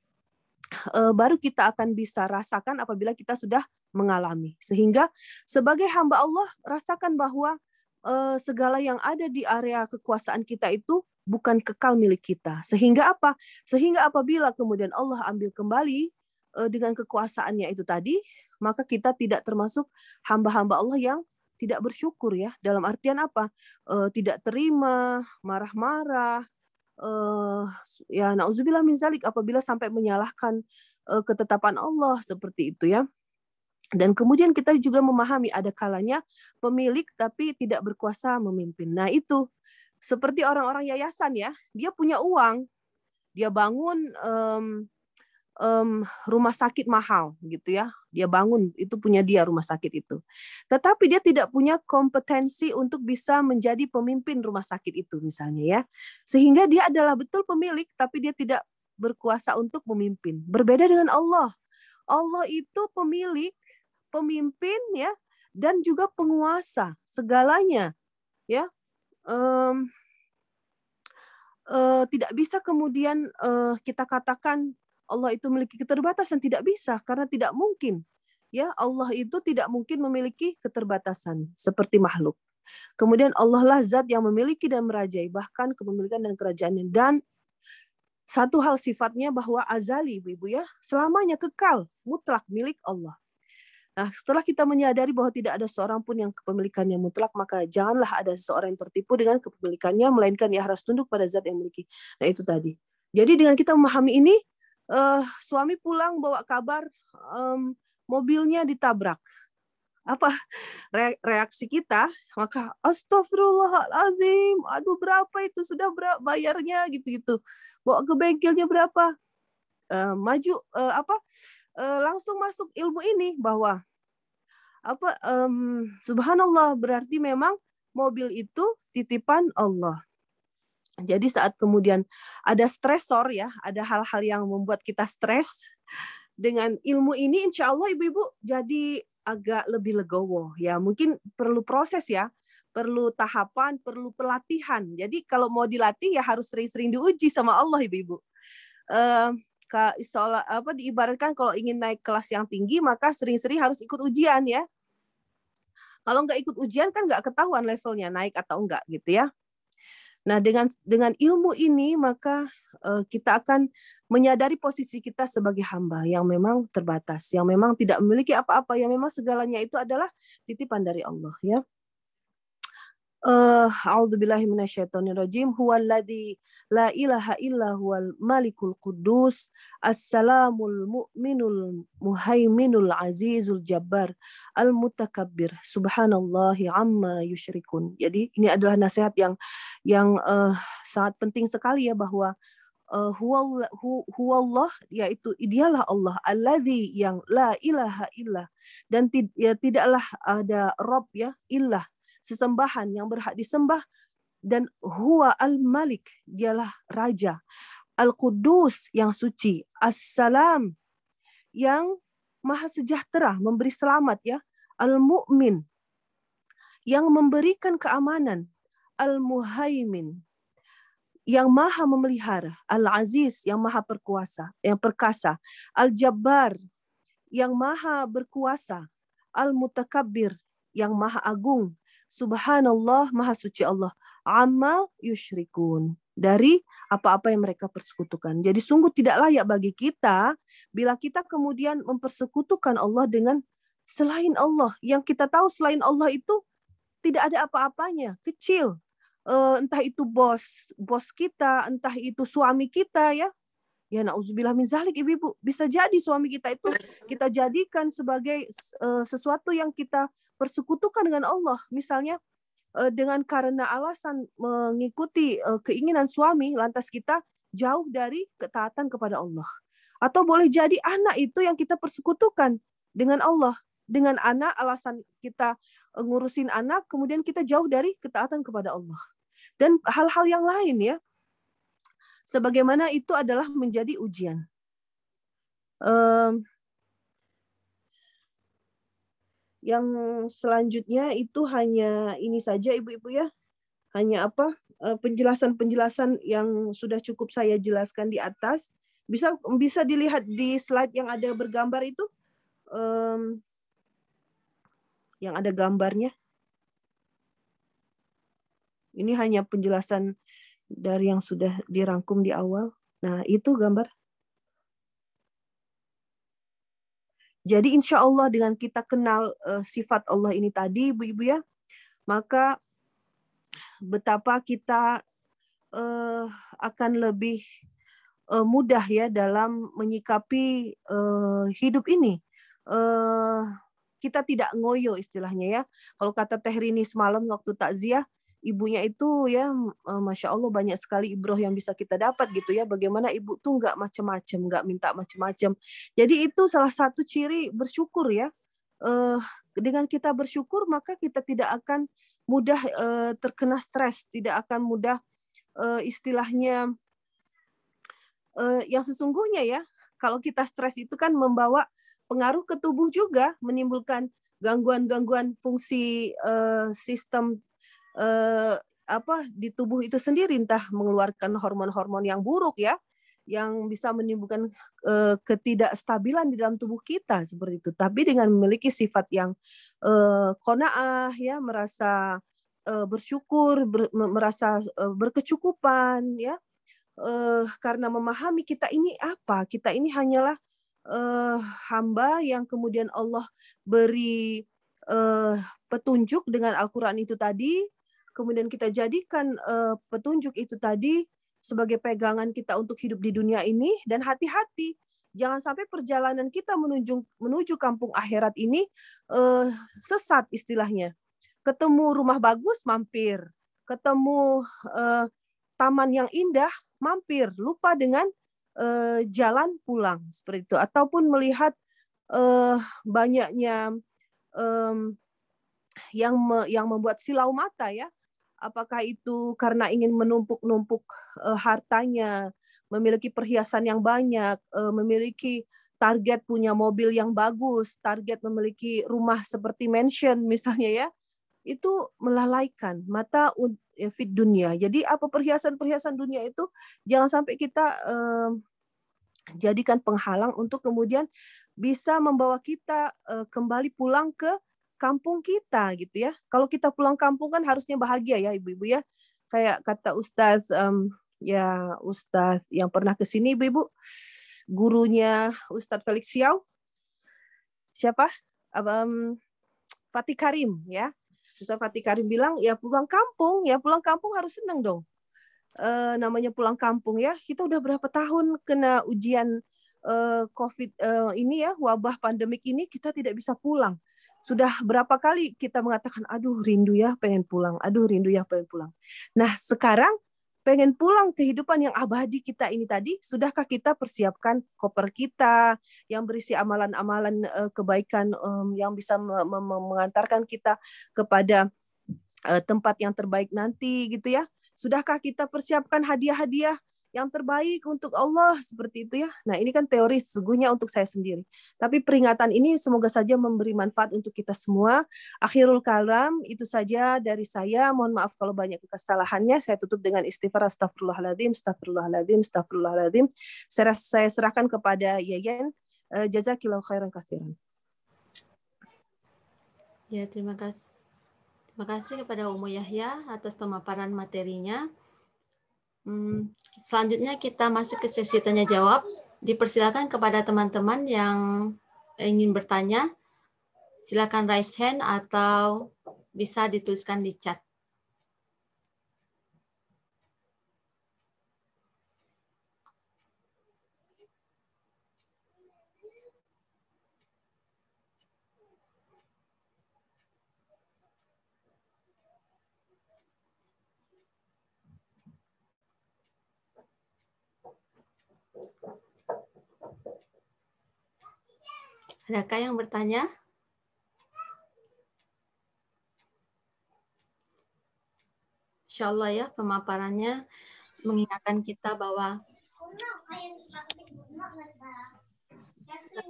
uh, baru kita akan bisa rasakan apabila kita sudah mengalami. Sehingga sebagai hamba Allah rasakan bahwa uh, segala yang ada di area kekuasaan kita itu bukan kekal milik kita. Sehingga apa? Sehingga apabila kemudian Allah ambil kembali uh, dengan kekuasaannya itu tadi, maka kita tidak termasuk hamba-hamba Allah yang tidak bersyukur ya. Dalam artian apa? Uh, tidak terima, marah-marah, uh, ya nauzubillah min zalik apabila sampai menyalahkan ketetapan Allah seperti itu ya. Dan kemudian kita juga memahami ada kalanya pemilik tapi tidak berkuasa memimpin. Nah itu seperti orang-orang yayasan ya, dia punya uang, dia bangun um, um, rumah sakit mahal gitu ya, dia bangun itu punya dia rumah sakit itu. Tetapi dia tidak punya kompetensi untuk bisa menjadi pemimpin rumah sakit itu misalnya ya, sehingga dia adalah betul pemilik tapi dia tidak berkuasa untuk memimpin. Berbeda dengan Allah. Allah itu pemilik pemimpin ya dan juga penguasa segalanya ya. Um, uh, tidak bisa kemudian uh, kita katakan Allah itu memiliki keterbatasan tidak bisa karena tidak mungkin ya. Allah itu tidak mungkin memiliki keterbatasan seperti makhluk. Kemudian Allah lah zat yang memiliki dan merajai bahkan kepemilikan dan kerajaannya. Dan satu hal sifatnya bahwa azali ibu ya selamanya kekal mutlak milik Allah Nah, setelah kita menyadari bahwa tidak ada seorang pun yang kepemilikannya mutlak, maka janganlah ada seseorang yang tertipu dengan kepemilikannya, melainkan ia harus tunduk pada zat yang memiliki. Nah, itu tadi. Jadi dengan kita memahami ini, uh, suami pulang bawa kabar um, mobilnya ditabrak. Apa reaksi kita? Maka astagfirullahalazim, aduh berapa itu sudah bayarnya gitu-gitu. Bawa ke bengkelnya berapa? Uh, maju uh, apa uh, langsung masuk ilmu ini bahwa apa um, subhanallah berarti memang mobil itu titipan Allah. Jadi saat kemudian ada stresor ya, ada hal-hal yang membuat kita stres dengan ilmu ini insya Allah ibu-ibu jadi agak lebih legowo ya. Mungkin perlu proses ya, perlu tahapan, perlu pelatihan. Jadi kalau mau dilatih ya harus sering-sering diuji sama Allah ibu-ibu. Uh, isola apa diibaratkan kalau ingin naik kelas yang tinggi maka sering-sering harus ikut ujian ya. Kalau nggak ikut ujian kan nggak ketahuan levelnya naik atau enggak gitu ya. Nah, dengan dengan ilmu ini maka uh, kita akan menyadari posisi kita sebagai hamba yang memang terbatas, yang memang tidak memiliki apa-apa, yang memang segalanya itu adalah titipan dari Allah ya. Uh, A'udzubillahi minasyaitonirrajim. La ilaha illa huwal malikul quddus assalamul mu'minul muhaiminul azizul jabbar al mutakabbir subhanallahi amma yusyrikun. Jadi ini adalah nasihat yang yang uh, sangat penting sekali ya bahwa uh, huwallah yaitu dialah Allah alladzi yang la ilaha illa dan ya, tidaklah ada rob ya illah sesembahan yang berhak disembah dan huwa al-malik dialah raja. Al-qudus yang suci. As-salam yang maha sejahtera memberi selamat ya. Al-mu'min yang memberikan keamanan. Al-muhaimin yang maha memelihara. Al-aziz yang maha perkuasa yang perkasa. Al-jabbar yang maha berkuasa. Al-mutakabbir yang maha agung. Subhanallah, Maha Suci Allah. Amma yushrikun. Dari apa-apa yang mereka persekutukan. Jadi sungguh tidak layak bagi kita bila kita kemudian mempersekutukan Allah dengan selain Allah. Yang kita tahu selain Allah itu tidak ada apa-apanya, kecil. Uh, entah itu bos bos kita, entah itu suami kita ya. Ya nauzubillah min zalik ibu-ibu. Bisa jadi suami kita itu kita jadikan sebagai uh, sesuatu yang kita persekutukan dengan Allah. Misalnya eh, dengan karena alasan mengikuti eh, keinginan suami, lantas kita jauh dari ketaatan kepada Allah. Atau boleh jadi anak itu yang kita persekutukan dengan Allah. Dengan anak alasan kita eh, ngurusin anak, kemudian kita jauh dari ketaatan kepada Allah. Dan hal-hal yang lain ya. Sebagaimana itu adalah menjadi ujian. Yang selanjutnya itu hanya ini saja Ibu-ibu ya. Hanya apa? Eh, penjelasan-penjelasan yang sudah cukup saya jelaskan di atas. Bisa bisa dilihat di slide yang ada bergambar itu. Um, yang ada gambarnya. Ini hanya penjelasan dari yang sudah dirangkum di awal. Nah, itu gambar. Jadi insya Allah dengan kita kenal uh, sifat Allah ini tadi, ibu-ibu ya, maka betapa kita uh, akan lebih uh, mudah ya dalam menyikapi uh, hidup ini. Uh, kita tidak ngoyo istilahnya ya. Kalau kata Teh Rini semalam waktu takziah, ibunya itu ya eh, masya Allah banyak sekali ibroh yang bisa kita dapat gitu ya. Bagaimana ibu tuh nggak macem-macem nggak minta macem-macem. Jadi itu salah satu ciri bersyukur ya. Uh, dengan kita bersyukur maka kita tidak akan mudah uh, terkena stres tidak akan mudah istilahnya yang sesungguhnya ya kalau kita stres itu kan membawa pengaruh ke tubuh juga menimbulkan gangguan-gangguan fungsi sistem eh, apa di tubuh itu sendiri entah mengeluarkan hormon-hormon yang buruk ya yang bisa menimbulkan eh, ketidakstabilan di dalam tubuh kita seperti itu. Tapi dengan memiliki sifat yang eh, konaah ya merasa eh, bersyukur ber, merasa eh, berkecukupan ya eh, karena memahami kita ini apa. Kita ini hanyalah eh, hamba yang kemudian Allah beri eh, petunjuk dengan Al-Quran itu tadi kemudian kita jadikan uh, petunjuk itu tadi sebagai pegangan kita untuk hidup di dunia ini. Dan hati-hati jangan sampai perjalanan kita menuju menuju kampung akhirat ini uh, sesat istilahnya. Ketemu rumah bagus mampir. Ketemu uh, taman yang indah mampir. Lupa dengan uh, jalan pulang seperti itu. Ataupun melihat uh, banyaknya um, yang me, yang membuat silau mata ya apakah itu karena ingin menumpuk-numpuk uh, hartanya, memiliki perhiasan yang banyak, uh, memiliki target punya mobil yang bagus, target memiliki rumah seperti mansion (laughs) misalnya ya, itu melalaikan mata ya, fit dunia. Jadi apa perhiasan-perhiasan dunia itu jangan sampai kita uh, jadikan penghalang untuk kemudian bisa membawa kita uh, kembali pulang ke kampung kita gitu ya. Kalau kita pulang kampung kan harusnya bahagia ya ibu-ibu ya. kayak kata Ustaz um, ya Ustaz yang pernah ke sini Ibu, gurunya Ustaz Felix Xiao. Siapa? Um, Fatih Karim ya. Ustaz Fatih Karim bilang ya pulang kampung, ya pulang kampung harus senang dong. Uh, namanya pulang kampung ya. Kita udah berapa tahun kena ujian uh, COVID uh, ini ya, wabah pandemik ini kita tidak bisa pulang. Sudah berapa kali kita mengatakan, aduh rindu ya pengen pulang, aduh rindu ya pengen pulang. Nah sekarang pengen pulang kehidupan yang abadi kita ini tadi, sudahkah kita persiapkan koper kita yang berisi amalan-amalan uh, kebaikan yang bisa mengantarkan kita kepada uh, tempat yang terbaik nanti gitu ya? Sudahkah kita persiapkan hadiah-hadiah yang terbaik untuk Allah seperti itu ya. Nah, ini kan teori sesungguhnya untuk saya sendiri. Tapi peringatan ini semoga saja memberi manfaat untuk kita semua. Akhirul kalam itu saja dari saya. Mohon maaf kalau banyak kesalahannya. Saya tutup dengan istighfar astagfirullahaladzim, astagfirullahaladzim, astagfirullahaladzim. Saya, saya serahkan kepada Yayan. Uh, Jazakillahu khairan kasiran. Ya, terima kasih. Terima kasih kepada Umu Yahya atas pemaparan materinya. Hmm, selanjutnya kita masuk ke sesi tanya jawab. Dipersilakan kepada teman-teman yang ingin bertanya, silakan raise hand atau bisa dituliskan di chat. Adakah yang bertanya? Insya Allah ya pemaparannya mengingatkan kita bahwa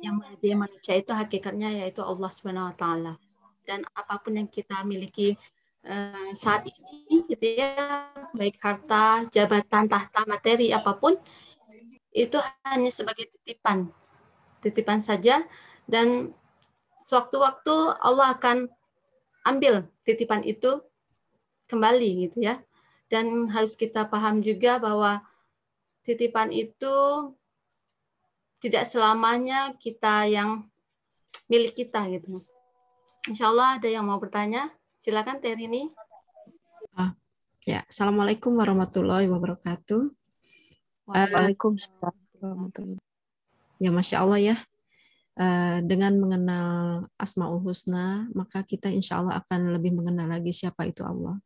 yang menjadi manusia itu hakikatnya yaitu Allah Subhanahu wa taala. Dan apa pun yang kita miliki eh, saat ini gitu ya, baik harta, jabatan, tahta, materi apa pun itu hanya sebagai titipan. Titipan saja dan sewaktu-waktu Allah akan ambil titipan itu kembali gitu ya. Dan harus kita paham juga bahwa titipan itu tidak selamanya kita yang milik kita gitu. Insya Allah ada yang mau bertanya. Silakan Terini. Ah, ya, Assalamualaikum warahmatullahi wabarakatuh. Waalaikumsalam. Ya, Masya Allah ya. Eh, dengan mengenal Asmaul Husna, maka kita insya Allah akan lebih mengenal lagi siapa itu Allah.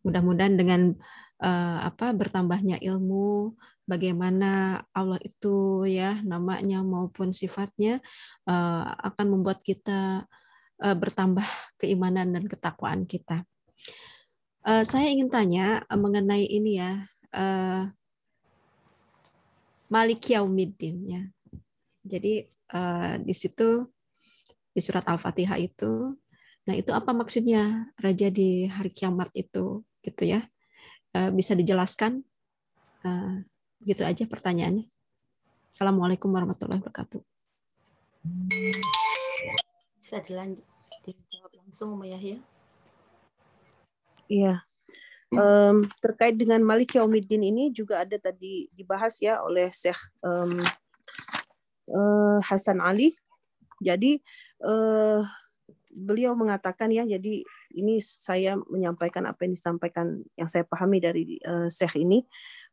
Mudah-mudahan dengan uh, apa bertambahnya ilmu, bagaimana Allah itu ya namanya maupun sifatnya uh, akan membuat kita uh, bertambah keimanan dan ketakwaan kita. Uh, saya ingin tanya uh, mengenai ini ya, uh, Malik Yaumiddin ya. Jadi uh, di situ di surat Al-Fatihah itu. Nah, itu apa maksudnya raja di hari kiamat itu gitu ya? Uh, bisa dijelaskan? Uh, gitu aja pertanyaannya. Assalamualaikum warahmatullahi wabarakatuh. Bisa dilanjut dijawab langsung Mbak ya Iya. Um, terkait dengan Malik Yaumiddin ini juga ada tadi dibahas ya oleh Syekh um, uh, Hasan Ali. Jadi uh, beliau mengatakan ya, jadi ini saya menyampaikan apa yang disampaikan yang saya pahami dari uh, Syekh ini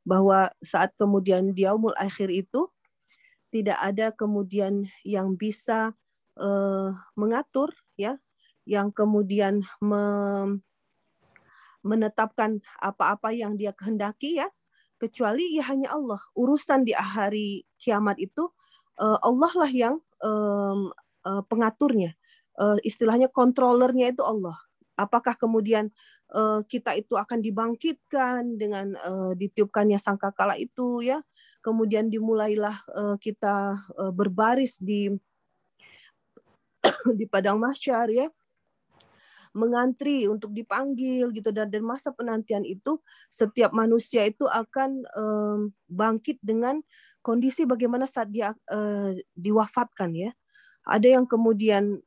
bahwa saat kemudian diaumul akhir itu tidak ada kemudian yang bisa uh, mengatur ya, yang kemudian me menetapkan apa-apa yang dia kehendaki ya, kecuali ya hanya Allah. Urusan di hari kiamat itu uh, Allah lah yang um, uh, pengaturnya. Uh, istilahnya kontrolernya itu Allah. Apakah kemudian uh, kita itu akan dibangkitkan dengan uh, ditiupkannya sangkakala itu ya. Kemudian dimulailah uh, kita uh, berbaris di (coughs) di padang masyar ya mengantri untuk dipanggil gitu dan dan masa penantian itu setiap manusia itu akan um, bangkit dengan kondisi bagaimana saat dia uh, diwafatkan ya. Ada yang kemudian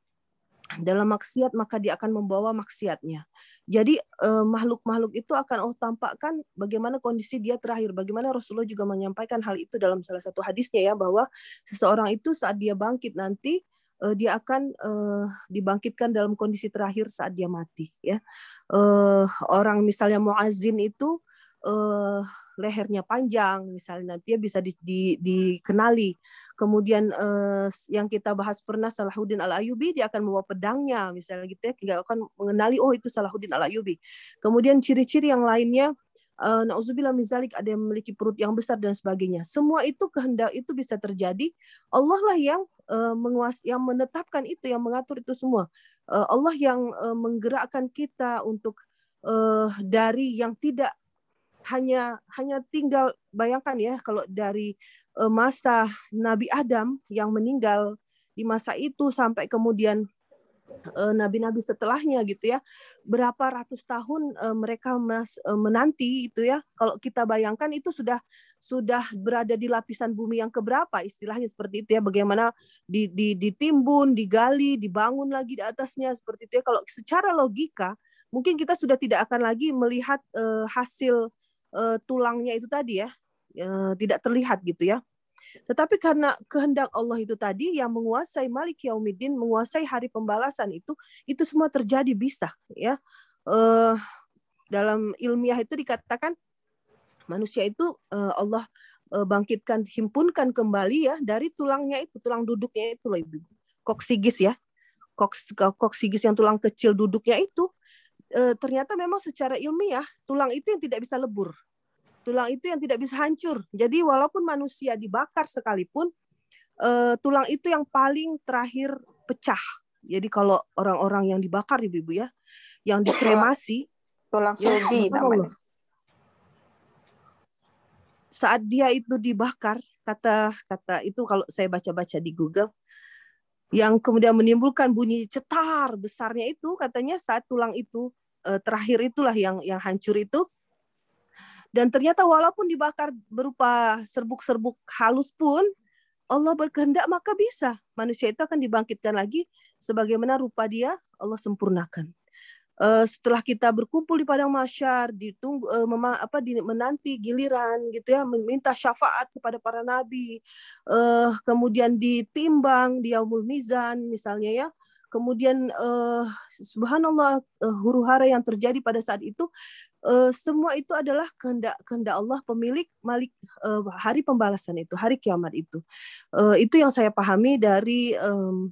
dalam maksiat maka dia akan membawa maksiatnya. Jadi eh, makhluk-makhluk itu akan Allah tampakkan bagaimana kondisi dia terakhir. Bagaimana Rasulullah juga menyampaikan hal itu dalam salah satu hadisnya ya bahwa seseorang itu saat dia bangkit nanti eh, dia akan eh, dibangkitkan dalam kondisi terakhir saat dia mati ya. orang misalnya muazin itu lehernya panjang misalnya nanti bisa di, di, dikenali. Kemudian eh, yang kita bahas pernah Salahuddin al Ayubi dia akan membawa pedangnya misalnya gitu ya kita akan mengenali oh itu Salahuddin al Ayubi kemudian ciri-ciri yang lainnya uh, nauzubillah mizalik ada yang memiliki perut yang besar dan sebagainya. Semua itu kehendak itu bisa terjadi. Allah lah yang uh, menguas yang menetapkan itu yang mengatur itu semua. Uh, Allah yang uh, menggerakkan kita untuk uh, dari yang tidak hanya hanya tinggal bayangkan ya kalau dari eh, masa Nabi Adam yang meninggal di masa itu sampai kemudian eh, nabi-nabi setelahnya gitu ya berapa ratus tahun eh, mereka menanti itu ya. Kalau kita bayangkan itu sudah sudah berada di lapisan bumi yang keberapa istilahnya seperti itu ya. Bagaimana di, di, ditimbun digali dibangun lagi di atasnya seperti itu ya. Kalau secara logika mungkin kita sudah tidak akan lagi melihat hasil uh, tulangnya itu tadi ya uh, tidak terlihat gitu ya. Tetapi karena kehendak Allah itu tadi yang menguasai Malik Yaumiddin, menguasai hari pembalasan itu, itu semua terjadi bisa ya. Uh, dalam ilmiah itu dikatakan manusia itu uh, Allah uh, bangkitkan, himpunkan kembali ya dari tulangnya itu, tulang duduknya itu loh ibu, koksigis ya, koks koksigis yang tulang kecil duduknya itu e, ternyata memang secara ilmiah tulang itu yang tidak bisa lebur. Tulang itu yang tidak bisa hancur. Jadi walaupun manusia dibakar sekalipun e, tulang itu yang paling terakhir pecah. Jadi kalau orang-orang yang dibakar ibu-ibu ya, yang dikremasi tulang sulbi ya, namanya. Saat dia itu dibakar, kata kata itu kalau saya baca-baca di Google, yang kemudian menimbulkan bunyi cetar besarnya itu katanya saat tulang itu uh, terakhir itulah yang yang hancur itu. Dan ternyata walaupun dibakar berupa serbuk-serbuk halus pun Allah berkehendak maka bisa. Manusia itu akan dibangkitkan lagi sebagaimana rupa dia Allah sempurnakan. Uh, setelah kita berkumpul di padang masyar ditunggu uh, mema, apa di, menanti giliran gitu ya meminta syafaat kepada para nabi uh, kemudian ditimbang di yaumul mizan misalnya ya kemudian uh, subhanallah uh, huru hara yang terjadi pada saat itu uh, semua itu adalah kehendak kehendak Allah pemilik malik uh, hari pembalasan itu hari kiamat itu uh, itu yang saya pahami dari um,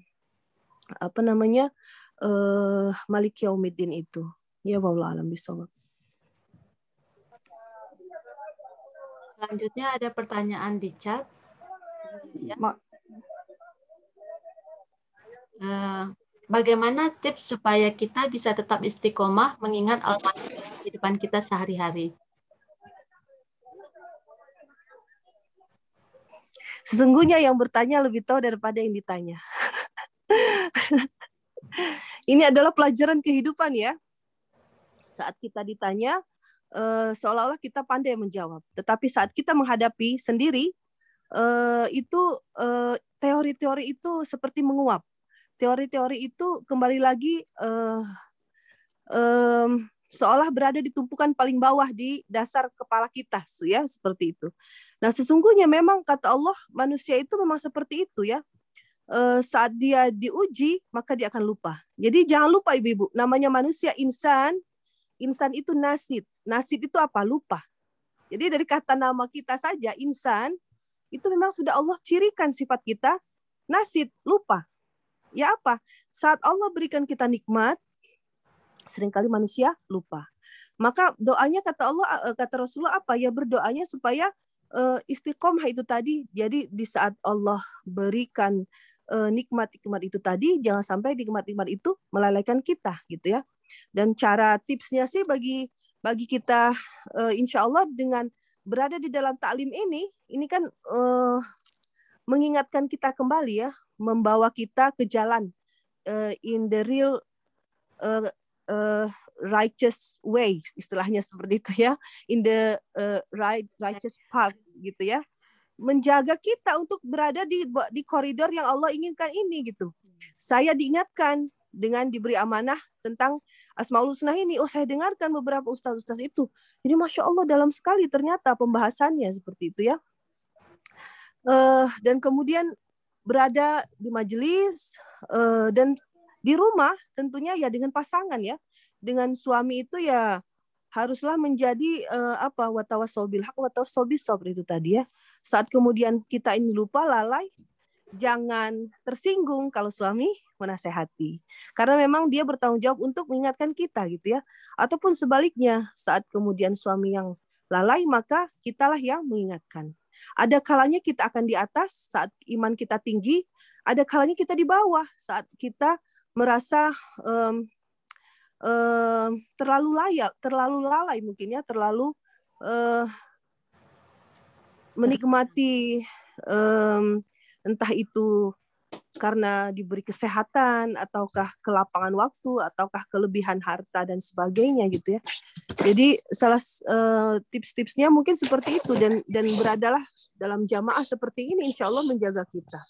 apa namanya uh, Malik Yaumiddin itu. Ya wallah alam bisawab. Selanjutnya ada pertanyaan di chat. Ya. Uh, bagaimana tips supaya kita bisa tetap istiqomah mengingat al di depan kita sehari-hari? Sesungguhnya yang bertanya lebih tahu daripada yang ditanya. Ini adalah pelajaran kehidupan ya. Saat kita ditanya, uh, seolah-olah kita pandai menjawab. Tetapi saat kita menghadapi sendiri, uh, itu teori teori-teori itu seperti menguap. Teori-teori itu kembali lagi uh, um, seolah berada di tumpukan paling bawah di dasar kepala kita, ya seperti itu. Nah, sesungguhnya memang kata Allah manusia itu memang seperti itu ya uh, saat dia diuji maka dia akan lupa. Jadi jangan lupa ibu-ibu, namanya manusia insan, insan itu nasib. Nasib itu apa? Lupa. Jadi dari kata nama kita saja insan itu memang sudah Allah cirikan sifat kita nasib, lupa. Ya apa? Saat Allah berikan kita nikmat, sering kali manusia lupa. Maka doanya kata Allah eh, kata Rasulullah apa? Ya berdoanya supaya uh, istiqomah itu tadi. Jadi di saat Allah berikan Eh, nikmat-nikmat itu tadi jangan sampai nikmat-nikmat itu melalaikan kita gitu ya dan cara tipsnya sih bagi bagi kita insya Allah dengan berada di dalam taklim ini ini kan mengingatkan kita kembali ya membawa kita ke jalan uh, in the real uh, uh, righteous way istilahnya seperti itu ya in the uh, right righteous path gitu ya menjaga kita untuk berada di di koridor yang Allah inginkan ini gitu. Saya diingatkan dengan diberi amanah tentang Asmaul Husna ini. Oh, saya dengarkan beberapa ustaz-ustaz itu. Jadi Masya Allah dalam sekali ternyata pembahasannya seperti itu ya. Uh, dan kemudian berada di majelis uh, dan di rumah tentunya ya dengan pasangan ya. Dengan suami itu ya haruslah menjadi uh, apa watawasobil hak watawasobil sobr itu tadi ya. Saat kemudian kita ini lupa lalai, jangan tersinggung kalau suami menasehati. Karena memang dia bertanggung jawab untuk mengingatkan kita gitu ya. Ataupun sebaliknya, saat kemudian suami yang lalai maka kitalah yang mengingatkan. Ada kalanya kita akan di atas saat iman kita tinggi, ada kalanya kita di bawah saat kita merasa um, um, terlalu layak, terlalu lalai mungkin ya, terlalu uh, menikmati um, entah itu karena diberi kesehatan ataukah kelapangan waktu ataukah kelebihan harta dan sebagainya gitu ya. Jadi salah uh, tips-tipsnya mungkin seperti itu dan dan beradalah dalam jamaah seperti ini insya Allah menjaga kita.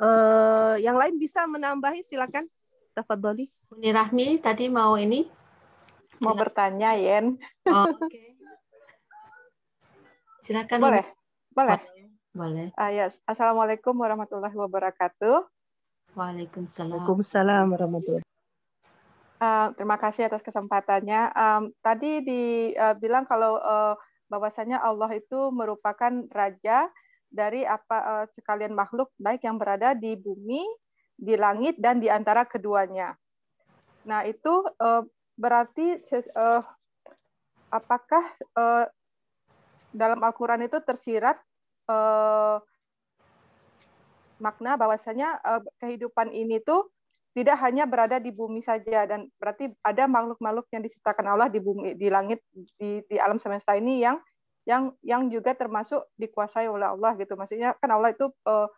Uh, yang lain bisa menambahi silakan. Tafadhali. Uni Rahmi tadi mau ini mau bertanya Yen. Oh, Oke. Okay. Silakan. Boleh. Boleh. Boleh. Uh, yes. Assalamualaikum warahmatullahi wabarakatuh. Waalaikumsalam. Waalaikumsalam warahmatullahi uh, Terima kasih atas kesempatannya. Um, tadi dibilang uh, kalau uh, bahwasanya Allah itu merupakan raja dari apa uh, sekalian makhluk baik yang berada di bumi, di langit dan di antara keduanya. Nah, itu uh, berarti uh, apakah uh, dalam Al-Qur'an itu tersirat uh, makna bahwasanya uh, kehidupan ini tuh tidak hanya berada di bumi saja dan berarti ada makhluk-makhluk yang diciptakan Allah di bumi di langit di, di alam semesta ini yang yang yang juga termasuk dikuasai oleh Allah gitu maksudnya kan Allah itu uh,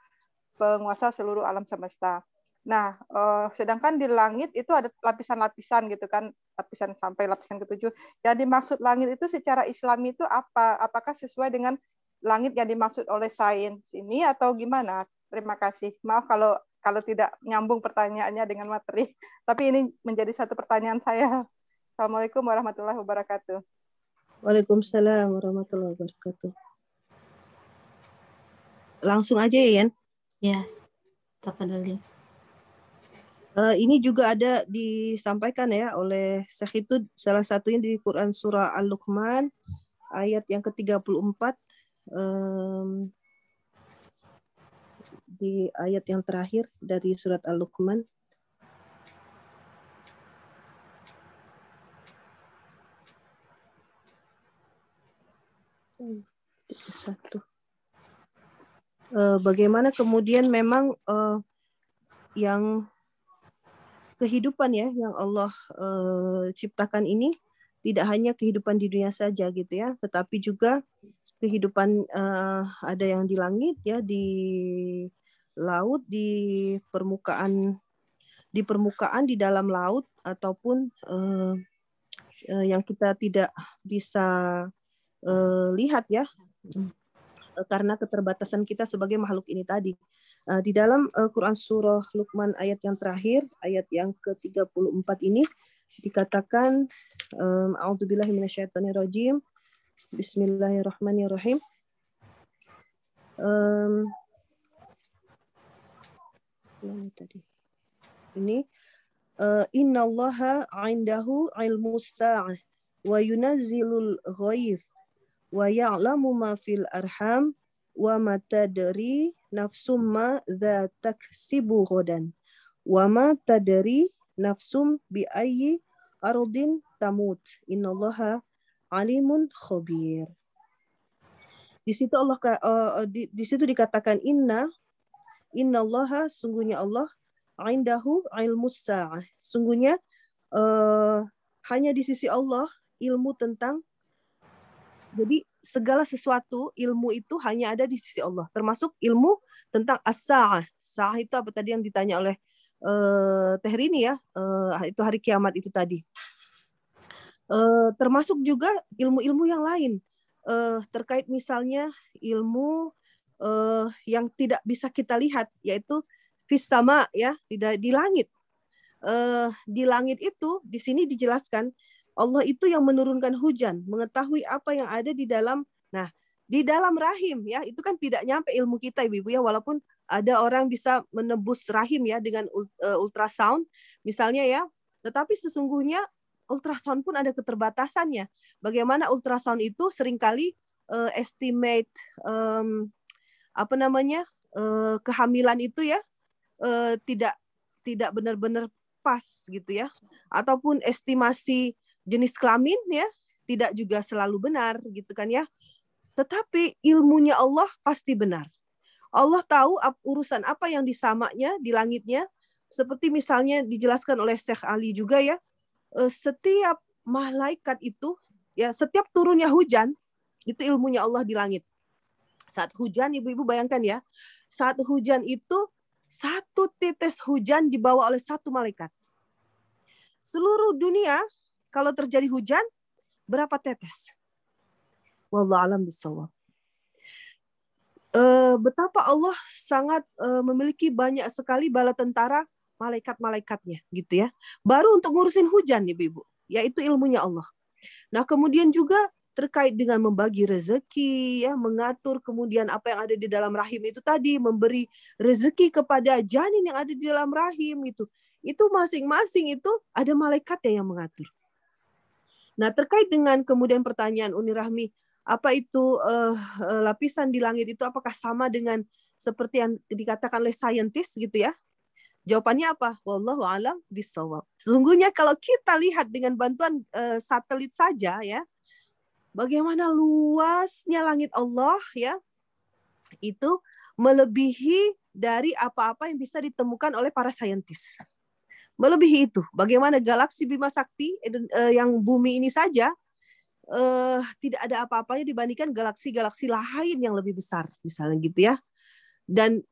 penguasa seluruh alam semesta. Nah, uh, sedangkan di langit itu ada lapisan-lapisan gitu kan, lapisan sampai lapisan ketujuh. Yang dimaksud langit itu secara Islami itu apa? Apakah sesuai dengan langit yang dimaksud oleh sains ini atau gimana? Terima kasih. Maaf kalau kalau tidak nyambung pertanyaannya dengan materi. (laughs) Tapi ini menjadi satu pertanyaan saya. Assalamualaikum warahmatullahi wabarakatuh. Waalaikumsalam warahmatullahi wabarakatuh. Langsung aja ya, Yan. Yes. Tafadhali. Uh, ini juga ada disampaikan ya oleh Syekh itu salah satunya di Quran surah Al-Luqman ayat yang ke-34 um, di ayat yang terakhir dari surat Al-Luqman. Satu. Uh, bagaimana kemudian memang uh, yang kehidupan ya yang Allah uh, ciptakan ini tidak hanya kehidupan di dunia saja gitu ya, tetapi juga kehidupan uh, ada yang di langit ya di laut di permukaan di permukaan di dalam laut ataupun uh, uh, yang kita tidak bisa uh, lihat ya karena keterbatasan kita sebagai makhluk ini tadi. Uh, di dalam uh, Quran surah Luqman ayat yang terakhir, ayat yang ke-34 ini dikatakan um, a'udzubillahi minasyaitonirrajim Bismillahirrahmanirrahim. Um, tadi? Ini uh, innallaha 'indahu 'ilmus sa'ah wa yunazzilul ghaith wa ya'lamu ma fil arham wa ma tadri nafsum ma taksibu ghadan wa ma nafsum bi ayyi ardin tamut innallaha alimun khabir. Di situ Allah uh, di, di situ dikatakan inna innallaha sungguhnya Allah indahu ilmu sa'ah. Sungguhnya uh, hanya di sisi Allah ilmu tentang jadi segala sesuatu ilmu itu hanya ada di sisi Allah, termasuk ilmu tentang as-sa'ah. Sa'ah itu apa tadi yang ditanya oleh uh, Teh Rini ya, uh, itu hari kiamat itu tadi. Uh, termasuk juga ilmu-ilmu yang lain uh, terkait misalnya ilmu uh, yang tidak bisa kita lihat yaitu fis sama ya di, di langit. Uh, di langit itu di sini dijelaskan Allah itu yang menurunkan hujan, mengetahui apa yang ada di dalam. Nah, di dalam rahim ya itu kan tidak nyampe ilmu kita ibu-ibu ya walaupun ada orang bisa menembus rahim ya dengan ultrasound misalnya ya tetapi sesungguhnya ultrasound pun ada keterbatasannya. Bagaimana ultrasound itu sering kali uh, estimate um, apa namanya uh, kehamilan itu ya uh, tidak tidak benar-benar pas gitu ya. Ataupun estimasi jenis kelamin ya tidak juga selalu benar gitu kan ya. Tetapi ilmunya Allah pasti benar. Allah tahu urusan apa yang disamanya di langitnya. Seperti misalnya dijelaskan oleh Syekh Ali juga ya setiap malaikat itu ya setiap turunnya hujan itu ilmunya Allah di langit. Saat hujan, ibu-ibu bayangkan ya, saat hujan itu satu tetes hujan dibawa oleh satu malaikat. Seluruh dunia kalau terjadi hujan berapa tetes? Wallah alam bisawab. Uh, betapa Allah sangat uh, memiliki banyak sekali bala tentara malaikat-malaikatnya gitu ya. Baru untuk ngurusin hujan ibu-ibu, yaitu ilmunya Allah. Nah, kemudian juga terkait dengan membagi rezeki, ya, mengatur kemudian apa yang ada di dalam rahim itu tadi, memberi rezeki kepada janin yang ada di dalam rahim itu. Itu masing-masing itu ada malaikatnya yang mengatur. Nah, terkait dengan kemudian pertanyaan Uni Rahmi, apa itu uh, lapisan di langit itu apakah sama dengan seperti yang dikatakan oleh saintis gitu ya? Jawabannya apa? Wallahu alam bisawab. Sesungguhnya kalau kita lihat dengan bantuan uh, satelit saja ya, bagaimana luasnya langit Allah ya itu melebihi dari apa-apa yang bisa ditemukan oleh para saintis. Melebihi itu, bagaimana galaksi Bima Sakti eh, yang bumi ini saja eh, tidak ada apa-apanya dibandingkan galaksi-galaksi lain yang lebih besar, misalnya gitu ya. Dan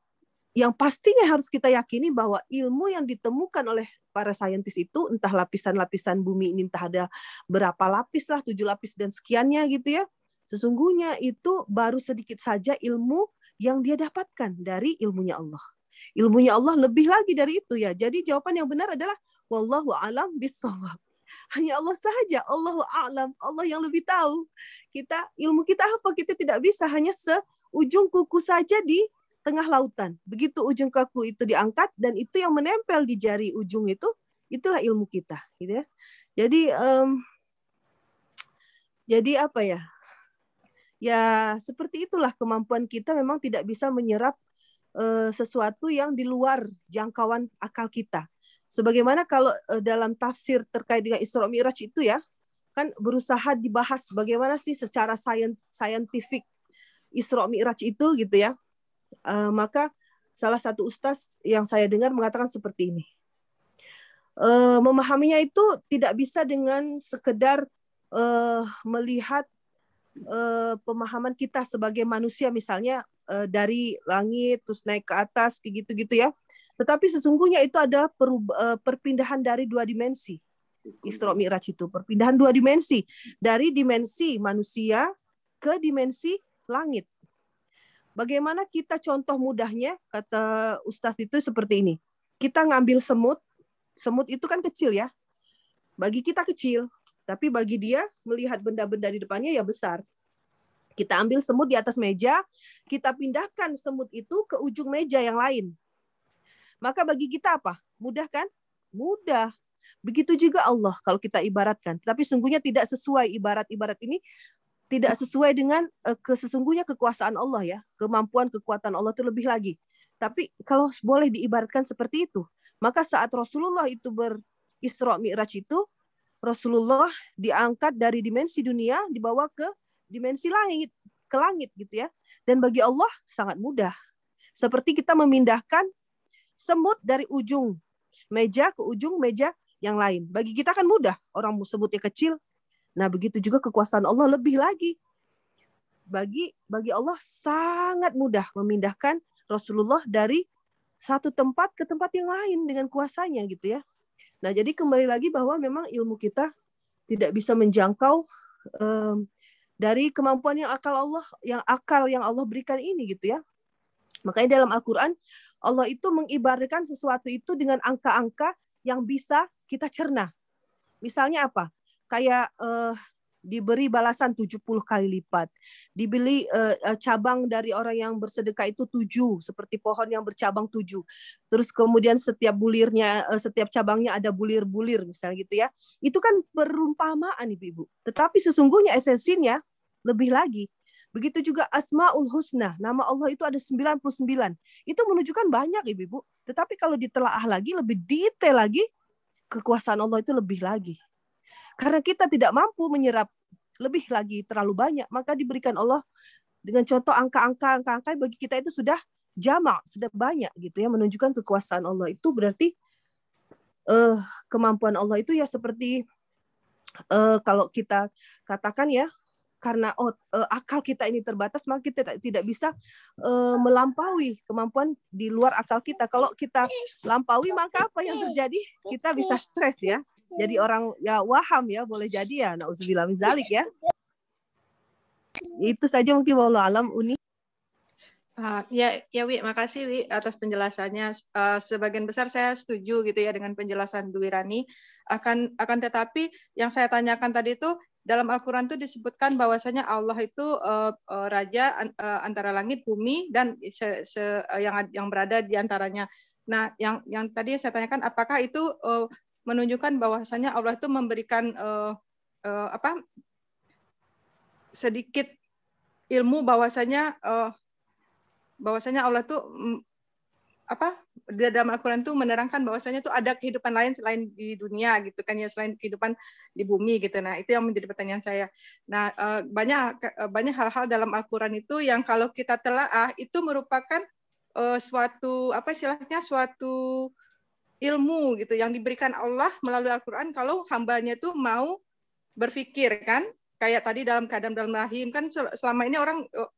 yang pastinya harus kita yakini bahwa ilmu yang ditemukan oleh para saintis itu entah lapisan-lapisan bumi ini entah ada berapa lapis lah tujuh lapis dan sekiannya gitu ya sesungguhnya itu baru sedikit saja ilmu yang dia dapatkan dari ilmunya Allah. Ilmunya Allah lebih lagi dari itu ya. Jadi jawaban yang benar adalah wallahu alam bisawab hanya Allah saja Allah alam Allah yang lebih tahu. Kita ilmu kita apa? Kita tidak bisa hanya seujung kuku saja di tengah lautan. Begitu ujung kaku itu diangkat dan itu yang menempel di jari ujung itu, itulah ilmu kita, gitu ya. Jadi um, jadi apa ya? Ya seperti itulah kemampuan kita memang tidak bisa menyerap uh, sesuatu yang di luar jangkauan akal kita. Sebagaimana kalau uh, dalam tafsir terkait dengan Isra Mi'raj itu ya, kan berusaha dibahas bagaimana sih secara saintifik Isra Mi'raj itu gitu ya uh, maka salah satu ustaz yang saya dengar mengatakan seperti ini. Uh, memahaminya itu tidak bisa dengan sekedar uh, melihat uh, pemahaman kita sebagai manusia misalnya uh, dari langit terus naik ke atas kayak gitu-gitu ya. Tetapi sesungguhnya itu adalah per, uh, perpindahan dari dua dimensi. Isra Mi'raj itu perpindahan dua dimensi dari dimensi manusia ke dimensi langit. Bagaimana kita contoh mudahnya kata Ustadz itu seperti ini. Kita ngambil semut, semut itu kan kecil ya. Bagi kita kecil, tapi bagi dia melihat benda-benda di depannya ya besar. Kita ambil semut di atas meja, kita pindahkan semut itu ke ujung meja yang lain. Maka bagi kita apa? Mudah kan? Mudah. Begitu juga Allah kalau kita ibaratkan. Tapi sungguhnya tidak sesuai ibarat-ibarat ini tidak sesuai dengan uh, kesesungguhnya kekuasaan Allah ya, kemampuan kekuatan Allah itu lebih lagi. Tapi kalau boleh diibaratkan seperti itu, maka saat Rasulullah itu berisra Mi'raj itu Rasulullah diangkat dari dimensi dunia dibawa ke dimensi langit, ke langit gitu ya. Dan bagi Allah sangat mudah. Seperti kita memindahkan semut dari ujung meja ke ujung meja yang lain. Bagi kita kan mudah. Orang semutnya kecil, Nah, begitu juga kekuasaan Allah lebih lagi. Bagi bagi Allah sangat mudah memindahkan Rasulullah dari satu tempat ke tempat yang lain dengan kuasanya gitu ya. Nah, jadi kembali lagi bahwa memang ilmu kita tidak bisa menjangkau um, dari kemampuan yang akal Allah yang akal yang Allah berikan ini gitu ya. Makanya dalam Al-Qur'an Allah itu mengibarkan sesuatu itu dengan angka-angka yang bisa kita cerna. Misalnya apa? Kayak uh, diberi balasan 70 kali lipat. Dibeli uh, cabang dari orang yang bersedekah itu tujuh, seperti pohon yang bercabang tujuh. Terus kemudian setiap bulirnya, uh, setiap cabangnya ada bulir-bulir misalnya gitu ya. Itu kan perumpamaan Ibu. Tetapi sesungguhnya esensinya lebih lagi. Begitu juga Asmaul Husna, nama Allah itu ada 99. Itu menunjukkan banyak Ibu. Tetapi kalau ditelaah lagi, lebih detail lagi, kekuasaan Allah itu lebih lagi. Karena kita tidak mampu menyerap lebih lagi terlalu banyak, maka diberikan Allah dengan contoh angka-angka angka-angka bagi kita itu sudah jamak, sudah banyak gitu ya menunjukkan kekuasaan Allah itu berarti uh, kemampuan Allah itu ya seperti uh, kalau kita katakan ya karena oh, uh, akal kita ini terbatas maka kita tidak, bisa uh, melampaui kemampuan di luar akal kita. Kalau kita lampaui maka apa yang terjadi? Kita bisa stres ya jadi orang ya waham ya boleh jadi ya nauzubillah zalik ya itu saja mungkin wallah alam uni Uh, ya, ya Wi, makasih Wi atas penjelasannya. Uh, sebagian besar saya setuju gitu ya dengan penjelasan Dwi Rani. Akan akan tetapi yang saya tanyakan tadi itu dalam Al-Quran itu disebutkan bahwasanya Allah itu uh, uh, raja uh, antara langit, bumi dan se, se, uh, yang yang berada di antaranya. Nah, yang yang tadi saya tanyakan apakah itu uh, menunjukkan bahwasanya Allah itu memberikan uh, uh, apa sedikit ilmu bahwasanya uh, bahwasanya Allah itu um, apa di dalam Al-Quran itu menerangkan bahwasanya itu ada kehidupan lain selain di dunia gitu kan ya selain kehidupan di bumi gitu. Nah itu yang menjadi pertanyaan saya. Nah banyak banyak hal-hal dalam Al-Quran itu yang kalau kita telaah itu merupakan uh, suatu apa istilahnya suatu ilmu gitu yang diberikan Allah melalui Al-Quran kalau hambanya tuh mau berpikir kan kayak tadi dalam keadaan dalam rahim kan selama ini orang oh,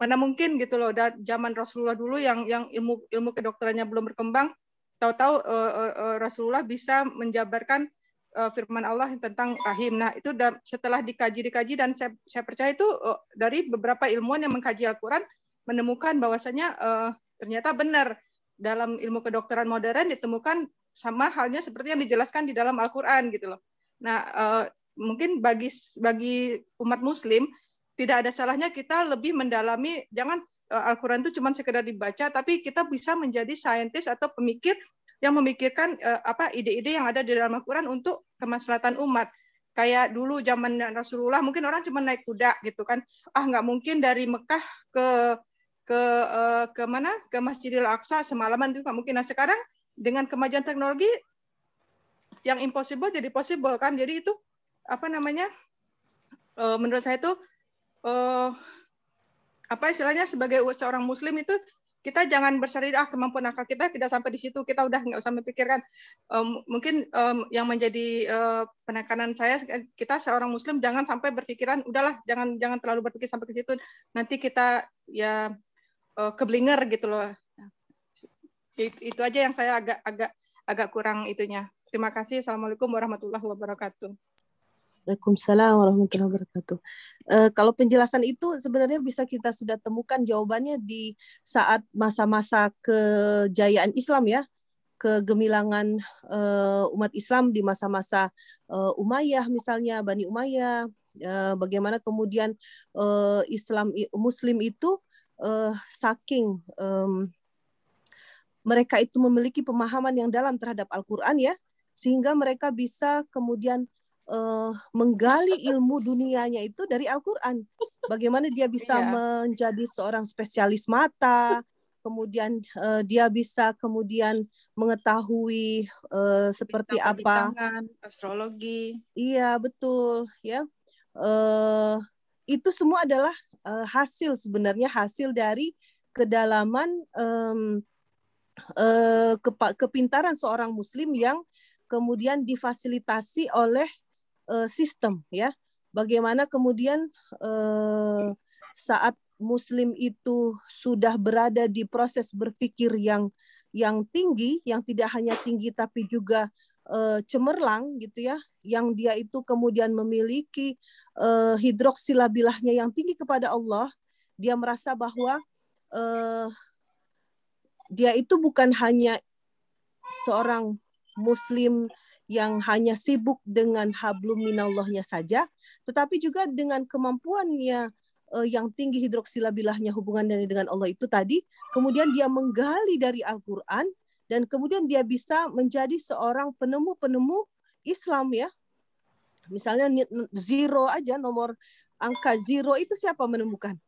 mana mungkin gitu loh dari zaman Rasulullah dulu yang yang ilmu ilmu kedokterannya belum berkembang tahu-tahu uh, uh, Rasulullah bisa menjabarkan uh, firman Allah tentang rahim. Nah, itu setelah dikaji-dikaji dan saya, saya percaya itu uh, dari beberapa ilmuwan yang mengkaji Al-Qur'an menemukan bahwasanya uh, ternyata benar dalam ilmu kedokteran modern ditemukan sama halnya seperti yang dijelaskan di dalam Al-Qur'an gitu loh. Nah, uh, mungkin bagi bagi umat muslim tidak ada salahnya kita lebih mendalami jangan uh, Al-Qur'an itu cuma sekedar dibaca tapi kita bisa menjadi saintis atau pemikir yang memikirkan uh, apa ide-ide yang ada di dalam Al-Qur'an untuk kemaslahatan umat kayak dulu zaman Rasulullah mungkin orang cuma naik kuda gitu kan ah nggak mungkin dari Mekah ke ke uh, ke mana ke Masjidil Aqsa semalaman itu nggak mungkin. Nah sekarang dengan kemajuan teknologi yang impossible jadi possible kan. Jadi itu apa namanya? Uh, menurut saya itu uh, apa istilahnya sebagai seorang Muslim itu kita jangan berseri ah kemampuan akal kita tidak sampai di situ kita udah nggak usah memikirkan um, mungkin um, yang menjadi uh, penekanan saya kita seorang muslim jangan sampai berpikiran udahlah jangan jangan terlalu berpikir sampai ke situ nanti kita ya uh, keblinger gitu loh. Itu aja yang saya agak agak agak kurang itunya. Terima kasih. Assalamualaikum warahmatullahi wabarakatuh. Waalaikumsalam warahmatullahi wabarakatuh. Uh, kalau penjelasan itu sebenarnya bisa kita sudah temukan jawabannya di saat masa-masa kejayaan Islam ya, kegemilangan uh, umat Islam di masa-masa uh, Umayyah misalnya Bani Umayyah, uh, bagaimana kemudian uh, Islam Muslim itu uh, saking um, mereka itu memiliki pemahaman yang dalam terhadap Al-Quran ya, sehingga mereka bisa kemudian uh, menggali ilmu dunianya itu dari Al-Quran. Bagaimana dia bisa yeah. menjadi seorang spesialis mata, kemudian uh, dia bisa kemudian mengetahui uh, seperti apa astrologi. Iya betul ya. Uh, itu semua adalah uh, hasil sebenarnya hasil dari kedalaman um, uh, kepintaran seorang muslim yang kemudian difasilitasi oleh uh, sistem ya. Bagaimana kemudian uh, saat muslim itu sudah berada di proses berpikir yang yang tinggi yang tidak hanya tinggi tapi juga uh, cemerlang gitu ya yang dia itu kemudian memiliki uh, hidroksilabilahnya yang tinggi kepada Allah, dia merasa bahwa uh, dia itu bukan hanya seorang muslim yang hanya sibuk dengan hablum minallahnya saja, tetapi juga dengan kemampuannya uh, yang tinggi hidroksilabilahnya hubungan dengan Allah itu tadi, kemudian dia menggali dari Al-Qur'an dan kemudian dia bisa menjadi seorang penemu-penemu Islam ya. Misalnya zero aja nomor angka zero itu siapa menemukan?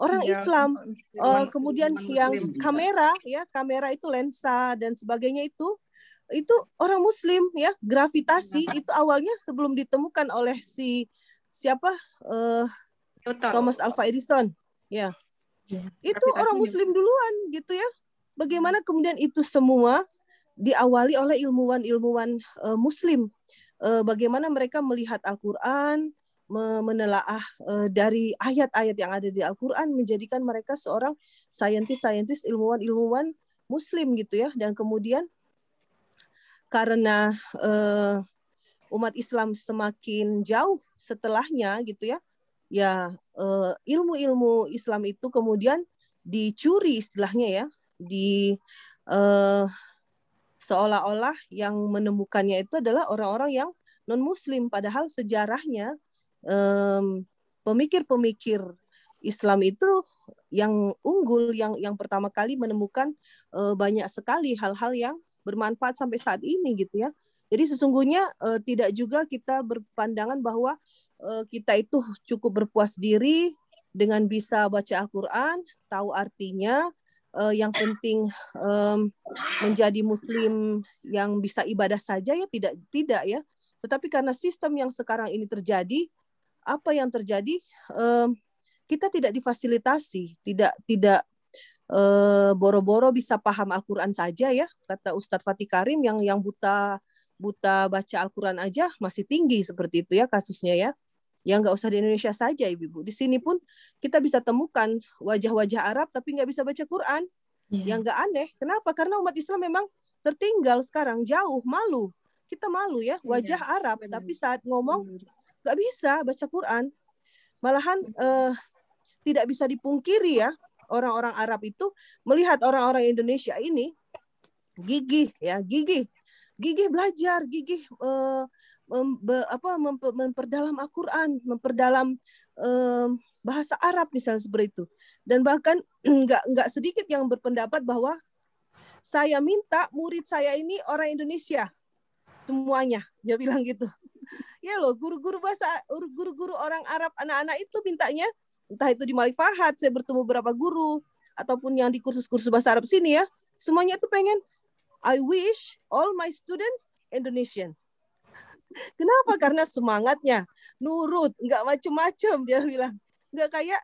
Orang ya, Islam. Uh, kemudian yang kamera ya, kamera itu lensa dan sebagainya itu itu orang muslim ya gravitasi itu awalnya sebelum ditemukan oleh si siapa uh, Thomas Alva Edison ya, ya itu orang muslim duluan gitu ya. Bagaimana kemudian itu semua diawali oleh ilmuwan-ilmuwan uh, muslim uh, bagaimana mereka melihat Al-Qur'an menelaah uh, dari ayat-ayat yang ada di Al-Qur'an menjadikan mereka seorang saintis-saintis ilmuwan-ilmuwan muslim gitu ya. Dan kemudian karena uh, umat Islam semakin jauh setelahnya gitu ya ya uh, ilmu-ilmu Islam itu kemudian dicuri istilahnya ya di uh, seolah-olah yang menemukannya itu adalah orang-orang yang non Muslim padahal sejarahnya um, pemikir-pemikir Islam itu yang unggul yang yang pertama kali menemukan uh, banyak sekali hal-hal yang bermanfaat sampai saat ini gitu ya. Jadi sesungguhnya uh, tidak juga kita berpandangan bahwa uh, kita itu cukup berpuas diri dengan bisa baca Al-Qur'an, tahu artinya, uh, yang penting um, menjadi muslim yang bisa ibadah saja ya tidak tidak ya. Tetapi karena sistem yang sekarang ini terjadi, apa yang terjadi? Um, kita tidak difasilitasi, tidak tidak Eh, boro-boro bisa paham Al-Qur'an saja ya, kata Ustadz Fatih Karim yang yang buta buta baca Al-Qur'an aja masih tinggi seperti itu ya kasusnya ya. Ya nggak usah di Indonesia saja Ibu. Di sini pun kita bisa temukan wajah-wajah Arab tapi nggak bisa baca Quran. Yeah. Yang nggak aneh. Kenapa? Karena umat Islam memang tertinggal sekarang jauh, malu. Kita malu ya, iya, wajah yeah. Arab Benar. tapi saat ngomong nggak bisa baca Quran. Malahan uh, tidak bisa dipungkiri ya orang-orang Arab itu melihat orang-orang Indonesia ini gigih ya gigih gigih belajar gigih uh, mem, be, apa mem, memperdalam Al-Qur'an memperdalam uh, bahasa Arab misalnya seperti itu. Dan bahkan (clears throat) nggak nggak sedikit yang berpendapat bahwa saya minta murid saya ini orang Indonesia. Semuanya dia bilang gitu. (laughs) Ya loh guru-guru bahasa guru-guru orang Arab anak-anak itu mintanya entah itu di Malik Fahad saya bertemu beberapa guru ataupun yang di kursus-kursus bahasa Arab sini ya semuanya itu pengen I wish all my students Indonesian kenapa? Karena semangatnya nurut nggak macem-macem dia bilang. Nggak kayak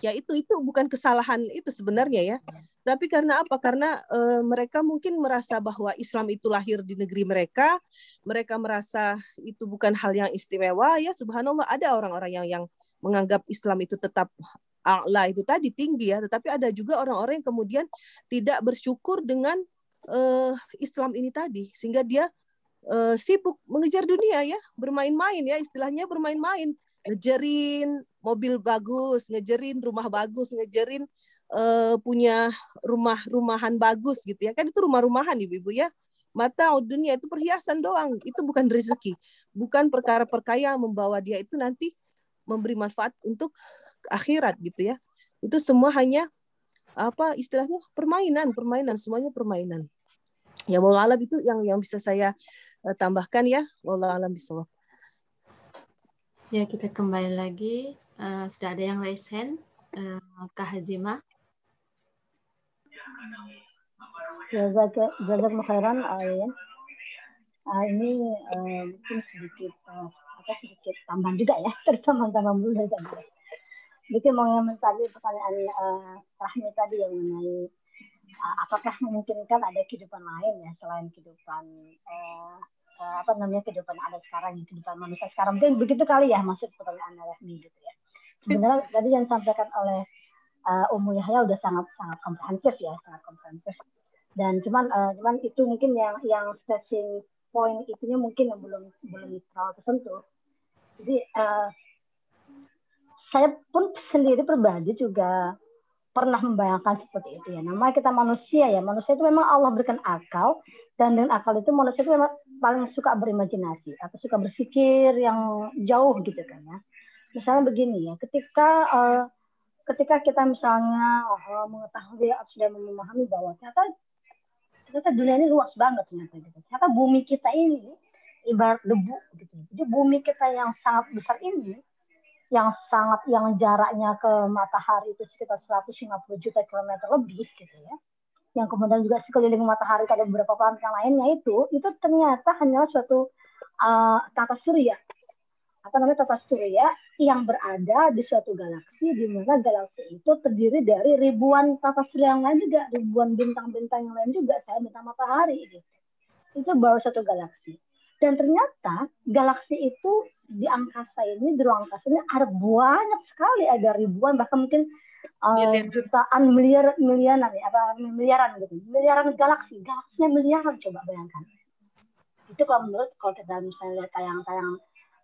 ya itu itu bukan kesalahan itu sebenarnya ya. Tapi karena apa? Karena e, mereka mungkin merasa bahwa Islam itu lahir di negeri mereka mereka merasa itu bukan hal yang istimewa ya subhanallah ada orang-orang yang yang menganggap Islam itu tetap Allah itu tadi tinggi ya, tetapi ada juga orang-orang yang kemudian tidak bersyukur dengan uh, Islam ini tadi, sehingga dia uh, sibuk mengejar dunia ya, bermain-main ya, istilahnya bermain-main, ngejerin mobil bagus, ngejerin rumah bagus, ngejerin uh, punya rumah-rumahan bagus gitu ya, kan itu rumah-rumahan ibu-ibu ya. Mata dunia itu perhiasan doang, itu bukan rezeki, bukan perkara-perkara yang membawa dia itu nanti memberi manfaat untuk akhirat gitu ya. Itu semua hanya apa istilahnya permainan, permainan semuanya permainan. Ya alam itu yang yang bisa saya uh, tambahkan ya. Wallah alam bisa. Ya kita kembali lagi. Uh, sudah ada yang raise hand. Uh, Kak Hazimah. Jazak khairan Ayan. Uh, ini uh, mungkin sedikit uh, apa sedikit tambahan juga ya (laughs) teman-teman dulu tadi Mungkin mau yang tadi pertanyaan uh, Rahmi tadi yang mengenai apakah memungkinkan ada kehidupan lain ya selain kehidupan uh, uh, apa namanya kehidupan ada sekarang yang kehidupan manusia sekarang? Mungkin begitu kali ya maksud pertanyaan Rahmi gitu ya. Sebenarnya tadi yang disampaikan oleh uh, Umu Yahya udah sangat sangat komprehensif ya sangat komprehensif. Dan cuman uh, cuman itu mungkin yang yang stressing point itunya mungkin yang belum belum terlalu tersentuh. Jadi uh, saya pun sendiri pribadi juga pernah membayangkan seperti itu ya. Namanya kita manusia ya. Manusia itu memang Allah berikan akal dan dengan akal itu manusia itu memang paling suka berimajinasi atau suka berpikir yang jauh gitu kan ya. Misalnya begini ya, ketika uh, ketika kita misalnya uh, mengetahui sudah memahami bahwa ternyata ternyata dunia ini luas banget ternyata gitu. Ternyata bumi kita ini ibarat debu gitu. Jadi bumi kita yang sangat besar ini yang sangat yang jaraknya ke matahari itu sekitar 150 juta kilometer lebih gitu ya. Yang kemudian juga sekeliling matahari ada beberapa planet yang lainnya itu itu ternyata hanyalah suatu uh, tata surya apa namanya tata surya yang berada di suatu galaksi di mana galaksi itu terdiri dari ribuan tata surya yang lain juga ribuan bintang-bintang yang lain juga saya bintang matahari gitu. itu baru satu galaksi dan ternyata galaksi itu di angkasa ini, di ruang angkasa ini ada banyak sekali, ada ribuan bahkan mungkin uh, jutaan miliar miliaran ya, apa miliaran gitu, miliaran galaksi, galaksinya miliaran coba bayangkan. Itu kalau menurut kalau kita misalnya lihat tayang-tayang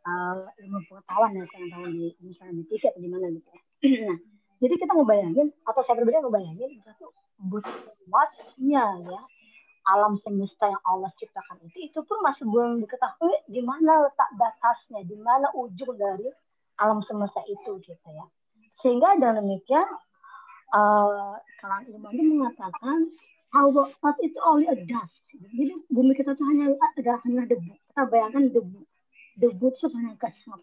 uh, ilmu pengetahuan ya, tayang-tayang di misalnya di TV atau di mana gitu ya. (clears throat) nah, jadi kita ngebayangin atau saya pribadi ngebayangin itu luasnya ya alam semesta yang Allah ciptakan itu itu pun masih belum diketahui di mana letak batasnya, di mana ujung dari alam semesta itu gitu ya. Sehingga dengan demikian uh, kalangan ilmuwan mengatakan our earth itu only a dust. Jadi bumi kita itu hanya adalah hanya debu. Kita bayangkan debu. Debu itu sangat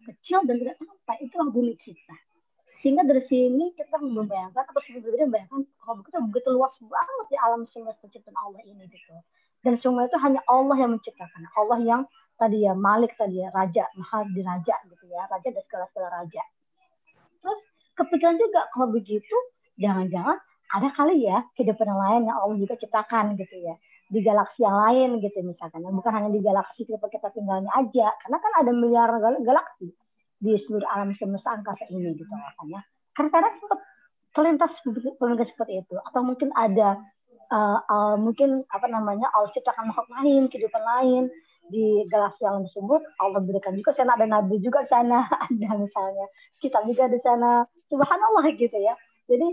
kecil dan tidak sampai. Itulah bumi kita sehingga dari sini kita membayangkan atau sebenarnya membayangkan kalau begitu begitu luas banget di alam semesta ciptaan Allah ini gitu. Dan semua itu hanya Allah yang menciptakan. Allah yang tadi ya Malik tadi ya Raja Maha Diraja gitu ya. Raja dan segala segala raja. Terus kepikiran juga kalau begitu jangan-jangan ada kali ya kehidupan lain yang Allah juga ciptakan gitu ya. Di galaksi yang lain gitu misalkan. Bukan hanya di galaksi kita kita tinggalnya aja. Karena kan ada miliar galaksi di seluruh alam semesta angkasa ini gitu makanya kadang-kadang sempat terlintas pemikiran seperti itu. Atau mungkin ada uh, uh, mungkin apa namanya Allah ciptakan makhluk lain kehidupan lain di galaksi alam tersebut. Allah berikan juga sana ada nabi juga sana (laughs) ada misalnya kita juga di sana subhanallah gitu ya. Jadi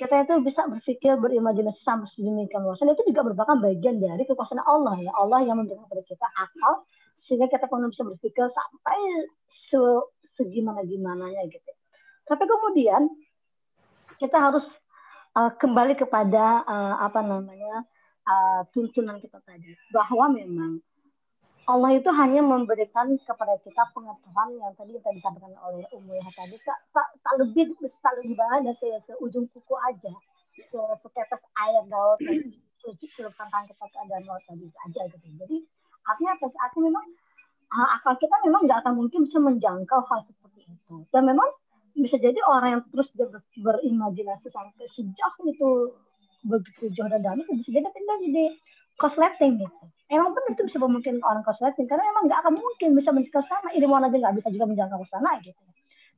kita itu bisa berpikir berimajinasi sampai sedemikian luas. Itu juga merupakan bagian dari kekuasaan Allah ya. Allah yang memberikan kepada kita akal sehingga kita pun bisa berpikir sampai segimana gimananya gitu. Tapi kemudian kita harus uh, kembali kepada uh, apa namanya uh, tuntunan kita tadi bahwa memang Allah itu hanya memberikan kepada kita pengetahuan yang tadi kita disampaikan oleh Umuya tadi tak, tak, tak lebih tak lebih banyak dari se, ujung kuku aja se, setetes air laut seluruh tangan kita ke dalam laut tadi aja gitu. Jadi artinya apa? Artinya memang uh, akal kita memang nggak akan mungkin bisa menjangkau hal seperti itu. Dan memang bisa jadi orang yang terus ber, berimajinasi sampai sejauh itu begitu jauh dan dalam itu bisa jadi tinggal jadi kosleting gitu. Emang pun itu bisa memungkinkan orang kosleting karena emang nggak akan mungkin bisa menjangkau sana. Ilmuwan aja nggak bisa juga menjangkau sana gitu.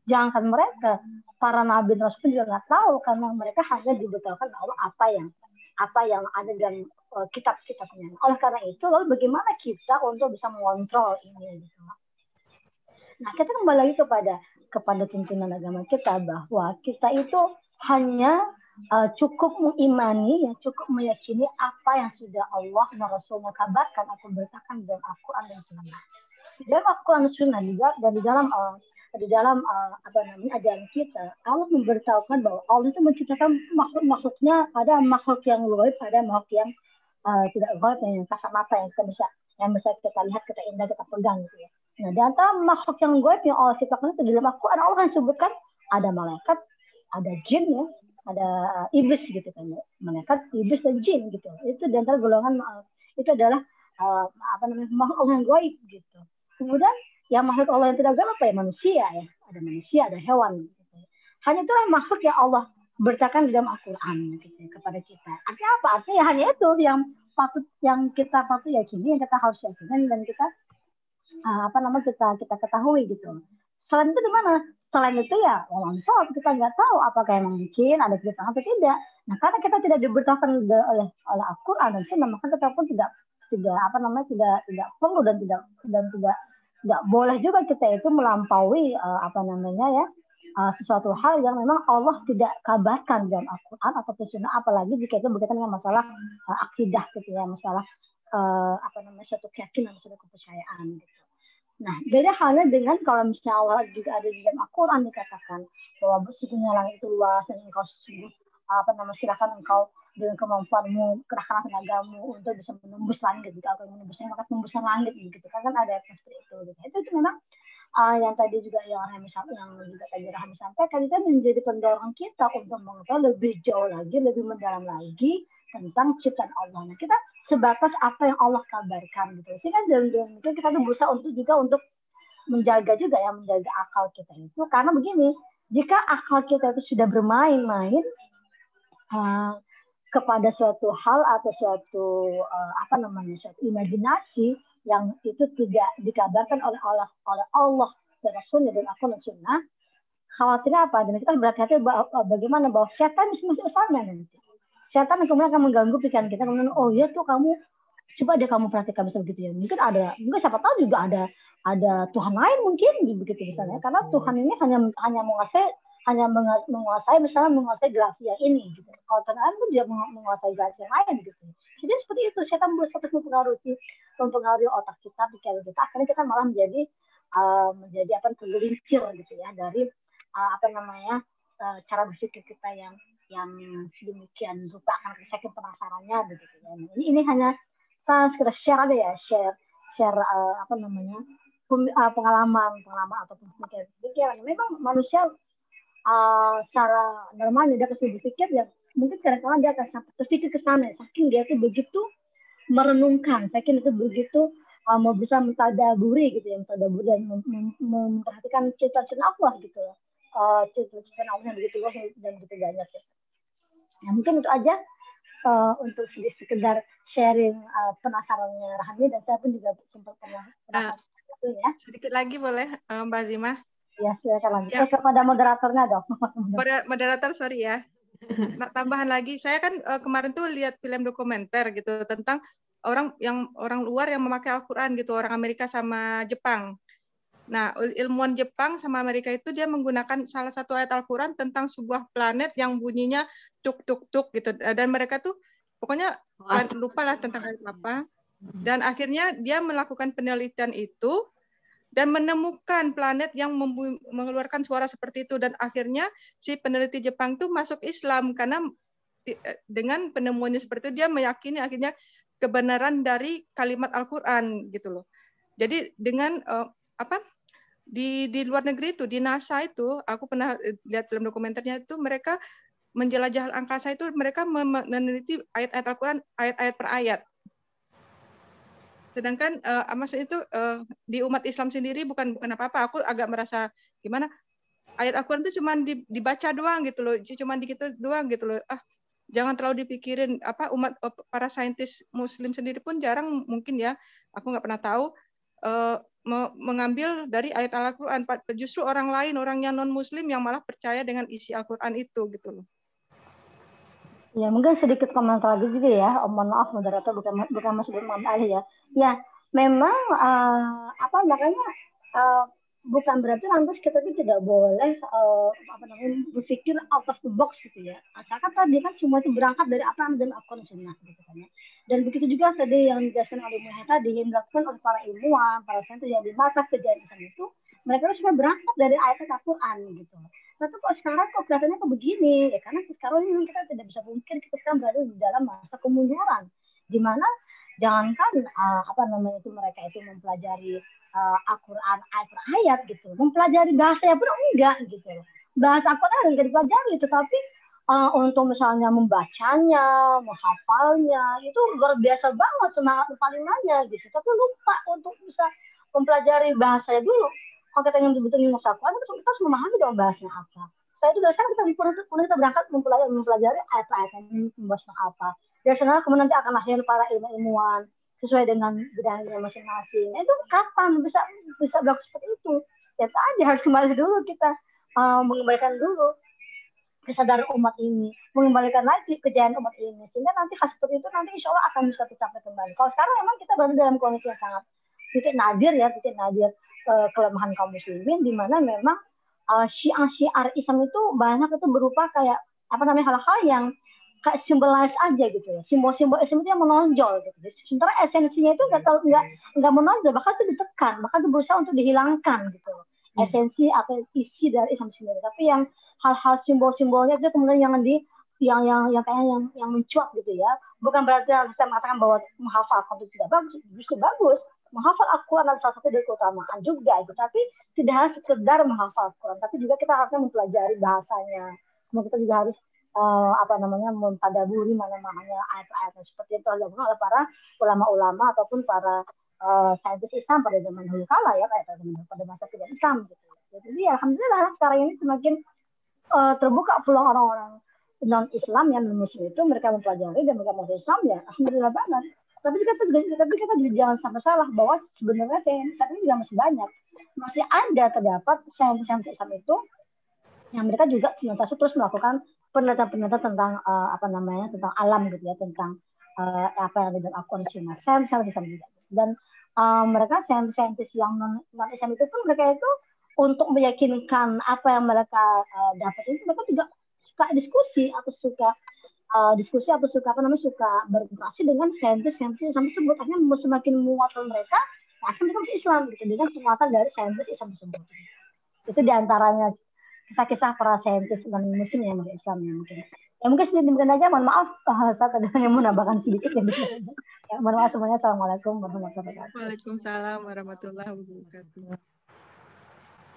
Jangankan mereka, para nabi dan rasul juga nggak tahu karena mereka hanya diberitahukan Allah apa yang apa yang ada dalam uh, kitab-kitabnya. Oleh karena itu, lalu bagaimana kita untuk bisa mengontrol ini? Gitu. Nah, kita kembali lagi kepada kepada tuntunan agama kita bahwa kita itu hanya uh, cukup mengimani, ya cukup meyakini apa yang sudah Allah dan Rasulnya kabarkan atau beritakan dalam Al-Quran dan Sunnah. Di dalam Al-Quran Sunnah juga dan di dalam uh, di dalam uh, apa namanya ajaran kita Allah memberitahukan bahwa Allah itu menciptakan makhluk-makhluknya ada makhluk yang gaib ada makhluk yang uh, tidak gaib yang kasat mata yang kita bisa yang bisa kita lihat kita indah kita pegang gitu ya. Nah di antara makhluk yang gaib yang Allah ciptakan itu di dalam aku ada Allah yang sebutkan ada malaikat ada jin ya ada uh, iblis gitu kan ya. malaikat iblis dan jin gitu. Itu di antara golongan uh, itu adalah uh, apa namanya makhluk yang gaib gitu. Kemudian yang makhluk Allah yang tidak galak apa ya? Manusia ya. Ada manusia ada hewan gitu. hanya itulah makhluk yang Allah beritakan di dalam Al-Quran gitu, kepada kita. Artinya apa? Artinya ya hanya itu yang patut yang kita patut yakini yang kita harus yakini dan kita uh, apa namanya kita kita ketahui gitu. Selain itu di mana? Selain itu ya walau kita nggak tahu apakah yang mungkin ada cerita atau tidak. Nah karena kita tidak diberitakan oleh oleh Al-Quran dan Sunnah maka kita pun tidak tidak apa namanya tidak tidak perlu dan tidak dan tidak nggak boleh juga kita itu melampaui uh, apa namanya ya uh, sesuatu hal yang memang Allah tidak kabarkan dalam Al-Quran atau sunnah apalagi jika itu berkaitan dengan masalah uh, akidah gitu ya masalah uh, apa namanya suatu keyakinan suatu kepercayaan gitu. Nah, beda halnya dengan kalau misalnya Allah juga ada di dalam Al-Quran dikatakan bahwa sesungguhnya langit itu luas dan engkau sungguh apa namanya silakan engkau dengan kemampuanmu kerahkan tenagamu untuk bisa menembus langit jika engkau menembusnya maka tembuskan langit gitu kan kan ada seperti itu gitu. itu, itu memang uh, yang tadi juga yang Rahmi yang juga tadi Rahmi sampaikan itu menjadi pendorong kita untuk mengetahui lebih jauh lagi, lebih mendalam lagi tentang ciptaan Allah. Nah, kita sebatas apa yang Allah kabarkan gitu. Sehingga dalam itu kita tuh berusaha untuk juga untuk menjaga juga ya menjaga akal kita itu karena begini jika akal kita itu sudah bermain-main uh, kepada suatu hal atau suatu uh, apa namanya suatu imajinasi yang itu tidak dikabarkan oleh Allah oleh Allah Rasulnya dan akun sunnah. Khawatirnya apa? Dan kita berhati-hati bagaimana bahwa setan masuk sana nanti. Setan kemudian akan mengganggu pikiran kita kemudian oh ya tuh kamu coba deh kamu perhatikan bisa begitu ya. Mungkin ada mungkin siapa tahu juga ada ada Tuhan lain mungkin begitu misalnya. Karena Tuhan ini hanya hanya menguasai hanya menguasai misalnya menguasai galaksi ini gitu. Kalau Tuhan pun dia menguasai yang lain gitu jadi seperti itu setan berusaha mempengaruhi mempengaruhi otak kita, pikiran kita, akhirnya kita malah menjadi uh, menjadi apa tergelincir gitu ya dari uh, apa namanya uh, cara berpikir kita yang yang sedemikian rupa akan saking penasarannya begitu ya. Ini ini hanya saya sekedar share ada ya share share uh, apa namanya pengalaman pengalaman ataupun pikiran pikiran. Memang manusia uh, secara normal dia akan berpikir ya mungkin kadang-kadang dia akan terpikir ke sana saking dia tuh begitu merenungkan. Saya kira itu begitu uh, mau bisa mentadaburi gitu ya, mentadaburi dan mem mem memperhatikan cita-cita Allah gitu ya. Uh, cita-cita Allah yang begitu luas dan begitu banyak ya. Nah, mungkin itu aja uh, untuk sekedar sharing uh, penasarannya Rahmi dan saya pun juga sempat pernah uh, ya. Sedikit lagi boleh Mbak Zima? Ya, silakan lanjut. Ya. Eh, kepada moderatornya dong. (laughs) Moderator, sorry ya. Nah, tambahan lagi, saya kan uh, kemarin tuh lihat film dokumenter gitu tentang orang yang orang luar yang memakai Al-Qur'an gitu, orang Amerika sama Jepang. Nah, ilmuwan Jepang sama Amerika itu dia menggunakan salah satu ayat Al-Qur'an tentang sebuah planet yang bunyinya tuk tuk tuk gitu dan mereka tuh pokoknya lupa lah tentang ayat apa. Dan akhirnya dia melakukan penelitian itu dan menemukan planet yang mengeluarkan suara seperti itu dan akhirnya si peneliti Jepang itu masuk Islam karena eh, dengan penemuannya seperti itu dia meyakini akhirnya kebenaran dari kalimat Al-Qur'an gitu loh. Jadi dengan uh, apa di di luar negeri itu di NASA itu aku pernah eh, lihat film dokumenternya itu mereka menjelajah angkasa itu mereka meneliti ayat-ayat Al-Qur'an ayat-ayat per ayat Sedangkan uh, itu uh, di umat Islam sendiri bukan bukan apa-apa. Aku agak merasa gimana ayat Al-Qur'an itu cuma dibaca doang gitu loh, cuma gitu doang gitu loh. Ah, jangan terlalu dipikirin apa umat eh, para saintis muslim sendiri pun jarang mungkin ya. Aku nggak pernah tahu uh, mengambil dari ayat Al-Qur'an. Justru orang lain, orang yang non muslim yang malah percaya dengan isi Al-Qur'an itu gitu loh. Ya, mungkin sedikit komentar lagi juga ya. Oh, mohon maaf moderator bukan bukan masuk Imam Ali ya. Ya, memang uh, apa makanya uh, bukan berarti lantas kita itu tidak boleh uh, apa namanya berpikir out of the box gitu ya. Asalkan tadi kan semua itu berangkat dari apa yang dan akun sunnah gitu kan ya. Dan begitu juga tadi yang dijelaskan oleh Muhammad tadi yang dilakukan oleh para ilmuwan, para saintis yang di masa kejadian itu mereka sudah berangkat dari ayat Al-Quran gitu tapi kok sekarang kok kelihatannya kok begini? Ya karena sekarang ini kita tidak bisa mungkin kita sekarang berada di dalam masa kemunduran di mana jangankan uh, apa namanya itu mereka itu mempelajari uh, Al-Quran ayat per ayat gitu mempelajari bahasa pun enggak gitu. Bahasa Al-Quran enggak dipelajari tetapi uh, untuk misalnya membacanya menghafalnya itu luar biasa banget semangat palingannya gitu. Tapi lupa untuk bisa mempelajari bahasanya dulu kalau kita ingin betul-betul mengusahakan itu kita harus memahami dong bahasnya apa. Saya itu dari sana kita kemudian kita berangkat mempelajari, mempelajari ayat-ayat ini membahas apa. Dari sana kemudian nanti akan lahir para ilmu-ilmuwan sesuai dengan bidangnya masing-masing. Nah, itu kapan bisa bisa berlaku seperti itu? Ya tadi harus kembali dulu kita uh, mengembalikan dulu kesadaran umat ini, mengembalikan lagi kejayaan umat ini, sehingga nanti hal seperti itu nanti insya Allah akan bisa tercapai kembali. Kalau sekarang memang kita berada dalam kondisi yang sangat sedikit nadir ya, sedikit nadir kelemahan kaum muslimin di mana memang uh, syiar-syiar Islam itu banyak itu berupa kayak apa namanya hal-hal yang kayak simbolize aja gitu ya simbol-simbol Islam itu yang menonjol gitu. Sementara esensinya itu nggak tahu nggak nggak menonjol bahkan itu ditekan bahkan itu berusaha untuk dihilangkan gitu hmm. esensi atau isi dari Islam sendiri. Tapi yang hal-hal simbol-simbolnya itu kemudian yang di yang yang yang kayak yang yang mencuat gitu ya. Bukan berarti kita mengatakan bahwa menghafal itu tidak bagus justru bagus menghafal Al-Quran adalah salah satu dari keutamaan juga itu tapi tidak harus sekedar menghafal Al-Quran tapi juga kita harusnya mempelajari bahasanya. Kemudian kita juga harus uh, apa namanya mentadaburi mana maknanya ayat-ayat seperti itu dilakukan oleh para ulama-ulama ataupun para uh, saintis Islam pada zaman dahulu kala ya pada zaman pada masa tidak Islam gitu. Jadi alhamdulillah sekarang ini semakin uh, terbuka peluang orang-orang non Islam yang non Muslim itu mereka mempelajari dan mereka masuk Islam ya alhamdulillah banget. Tapi kita tapi kita juga jangan sampai salah bahwa sebenarnya saat ini juga masih banyak. Masih ada terdapat sains-sains Islam itu yang mereka juga senantiasa terus melakukan penelitian-penelitian tentang uh, apa namanya tentang alam gitu ya tentang uh, apa yang ada dalam Al-Quran Sains sains Islam juga. Dan uh, mereka sains-saintis yang non, non Islam itu pun mereka itu untuk meyakinkan apa yang mereka uh, dapat itu mereka juga suka diskusi atau suka uh, diskusi atau suka apa namanya suka berinteraksi dengan saintis-saintis Islam tersebut. Akhirnya semakin menguatkan mereka akan mereka masuk Islam gitu. Dengan penguatan dari saintis Islam tersebut. Itu di antaranya kisah-kisah para saintis dan muslim yang masuk Islam ya mungkin. Ya mungkin sedikit mungkin aja mohon maaf. Uh, saya tadi hanya menambahkan sedikit ya, ya mohon maaf semuanya. Assalamualaikum warahmatullahi wabarakatuh. Waalaikumsalam warahmatullahi wabarakatuh.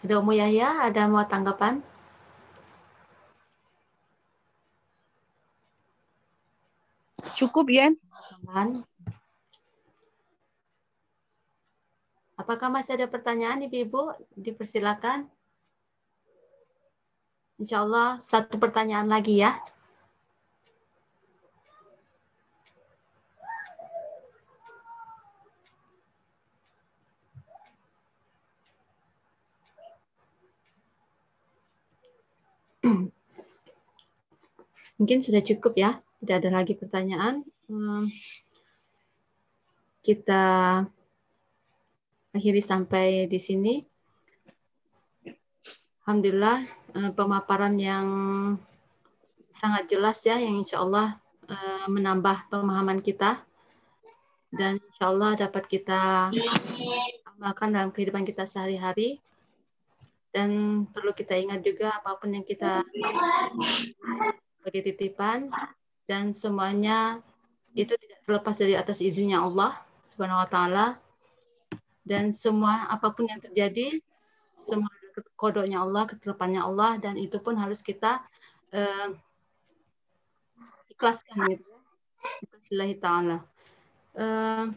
Ada Umu Yahya ada mau tanggapan Cukup, ya? Apakah masih ada pertanyaan, Ibu-Ibu? Dipersilakan. Insya Allah satu pertanyaan lagi ya. (clears throat) Mungkin sudah cukup ya tidak ada lagi pertanyaan, kita akhiri sampai di sini. Alhamdulillah eh, pemaparan yang sangat jelas ya, yang insya Allah eh, menambah pemahaman kita dan insya Allah dapat kita amalkan dalam kehidupan kita sehari-hari. Dan perlu kita ingat juga apa pun yang kita bagi titipan dan semuanya itu tidak terlepas dari atas izinnya Allah Subhanahu wa taala dan semua apa pun yang terjadi semua kodoknya Allah, ketetapannya Allah dan itu pun harus kita uh, ikhlaskan gitu ya. Taala. Uh,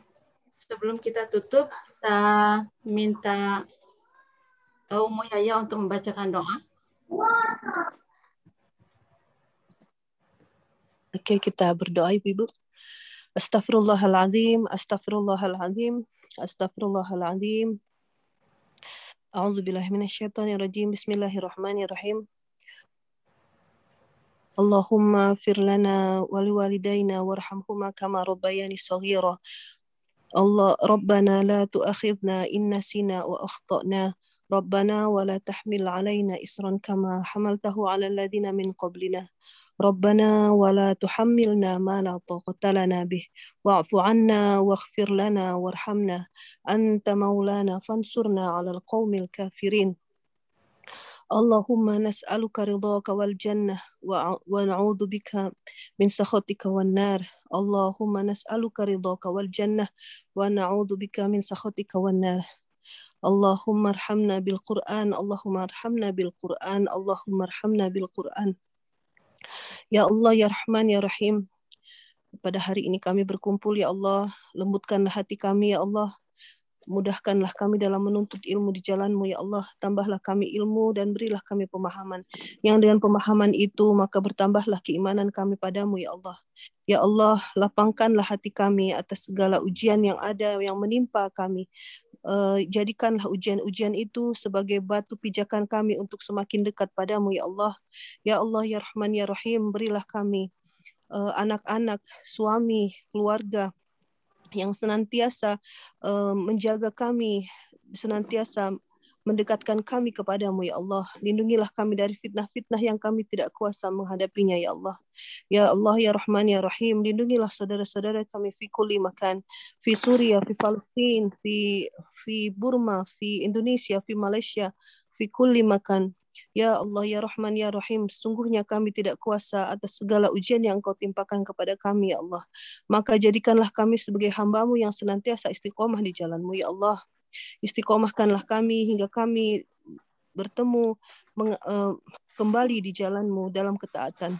sebelum kita tutup kita minta Umu Yaya untuk membacakan doa. Oke, kita berdoa Ibu. Astaghfirullahaladzim, astaghfirullahaladzim, astaghfirullahaladzim. A'udzu billahi minasyaitonir rajim. Bismillahirrahmanirrahim. Allahumma fir lana wa liwalidayna warhamhuma kama rabbayani shaghira. Allah Rabbana la tu'akhidna in nasina wa akhtana. ربنا ولا تحمل علينا إصرا كما حملته على الذين من قبلنا ربنا ولا تحملنا ما لا طاقة لنا به واعف عنا واغفر لنا وارحمنا أنت مولانا فانصرنا على القوم الكافرين اللهم نسألك رضاك والجنة ونعوذ بك من سخطك والنار اللهم نسألك رضاك والجنة ونعوذ بك من سخطك والنار Allahumma arhamna bil Qur'an, Allahumma arhamna bil Qur'an, Allahumma arhamna bil Qur'an. Ya Allah, Ya Rahman, Ya Rahim. Pada hari ini kami berkumpul, Ya Allah. Lembutkanlah hati kami, Ya Allah. Mudahkanlah kami dalam menuntut ilmu di jalanmu, Ya Allah. Tambahlah kami ilmu dan berilah kami pemahaman. Yang dengan pemahaman itu, maka bertambahlah keimanan kami padamu, Ya Allah. Ya Allah, lapangkanlah hati kami atas segala ujian yang ada, yang menimpa kami uh, jadikanlah ujian-ujian itu sebagai batu pijakan kami untuk semakin dekat padamu ya Allah. Ya Allah ya Rahman ya Rahim berilah kami uh, anak-anak suami keluarga yang senantiasa uh, menjaga kami senantiasa mendekatkan kami kepadamu ya Allah. Lindungilah kami dari fitnah-fitnah yang kami tidak kuasa menghadapinya ya Allah. Ya Allah ya Rahman ya Rahim, lindungilah saudara-saudara kami fi kulli makan, fi Suria, fi Palestin, fi fi Burma, fi Indonesia, fi Malaysia, fi kulli makan. Ya Allah, Ya Rahman, Ya Rahim, sungguhnya kami tidak kuasa atas segala ujian yang Engkau timpakan kepada kami, Ya Allah. Maka jadikanlah kami sebagai hambamu yang senantiasa istiqomah di jalanmu, Ya Allah. Istiqomahkanlah kami hingga kami bertemu meng, uh, kembali di jalanmu dalam ketaatan.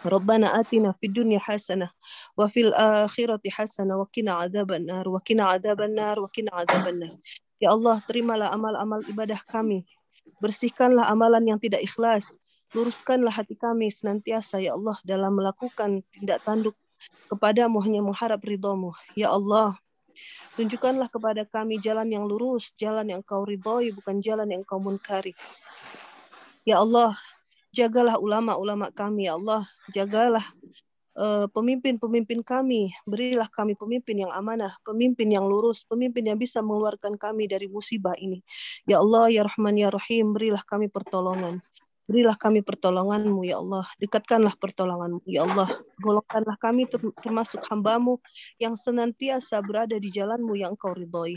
Rabbana atina fid dunya hasanah wa fil akhirati hasanah wa qina adzaban nar wa qina adzaban nar wa qina adzaban nar. Ya Allah, terimalah amal-amal ibadah kami. Bersihkanlah amalan yang tidak ikhlas. Luruskanlah hati kami senantiasa, Ya Allah, dalam melakukan tindak tanduk kepadamu hanya mengharap ridhamu. Ya Allah, Tunjukkanlah kepada kami jalan yang lurus, jalan yang kau ridhoi, bukan jalan yang kau munkari. Ya Allah, jagalah ulama-ulama kami, ya Allah. Jagalah eh, pemimpin-pemimpin kami. Berilah kami pemimpin yang amanah, pemimpin yang lurus, pemimpin yang bisa mengeluarkan kami dari musibah ini. Ya Allah, Ya Rahman, Ya Rahim, berilah kami pertolongan. Berilah kami pertolonganmu, ya Allah. Dekatkanlah pertolonganmu, ya Allah. Golongkanlah kami termasuk hambamu yang senantiasa berada di jalanmu yang engkau ridhoi.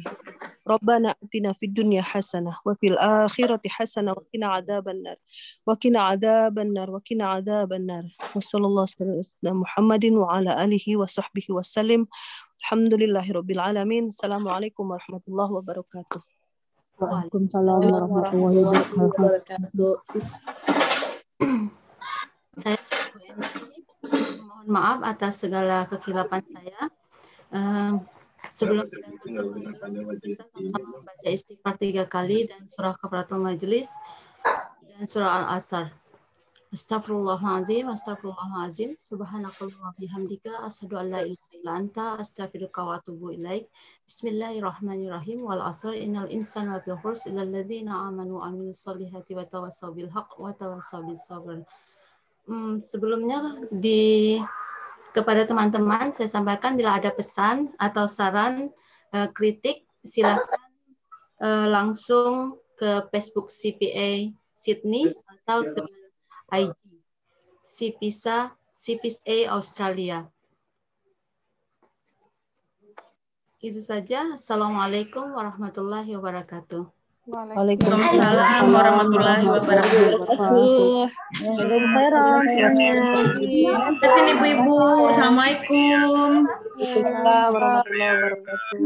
Rabbana atina fid dunya hasanah wa fil akhirati hasanah wa qina adzaban nar. Wa qina adzaban nar wa qina adzaban nar. Wa sallallahu alaihi Muhammadin wa ala alihi wa sahbihi wa sallim. Alhamdulillahi rabbil alamin. Assalamualaikum warahmatullahi wabarakatuh. Waalaikumsalam warahmatullahi wabarakatuh. Saya mohon maaf atas segala kekilapan saya. Uh, sebelum kita sama-sama membaca istighfar tiga kali dan surah kafaratul majelis dan surah al-asr. Astagfirullahaladzim, astagfirullahaladzim, subhanakallah wa bihamdika, asadu an la ilaha illa anta, astaghfiruka wa atubu ilaik. Bismillahirrahmanirrahim, wal asr innal insana lafi khurs illa alladhina amanu wa amilus solihati wa tawasaw bil haq wa tawasaw bis sabr. Hmm, sebelumnya di kepada teman-teman saya sampaikan bila ada pesan atau saran uh, kritik silakan uh, langsung ke Facebook CPA Sydney atau ke IG. Cipisa, Cipis A Australia. Itu saja. Assalamualaikum warahmatullahi wabarakatuh. Waalaikumsalam warahmatullahi wabarakatuh. Terima ibu-ibu. Assalamualaikum. warahmatullahi wabarakatuh.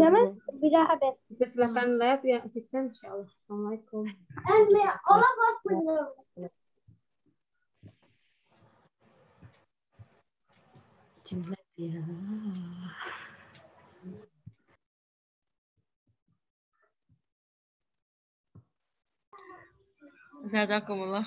Sudah habis. Silakan live ya asisten. Insyaallah. Assalamualaikum. Jumlah ya. O.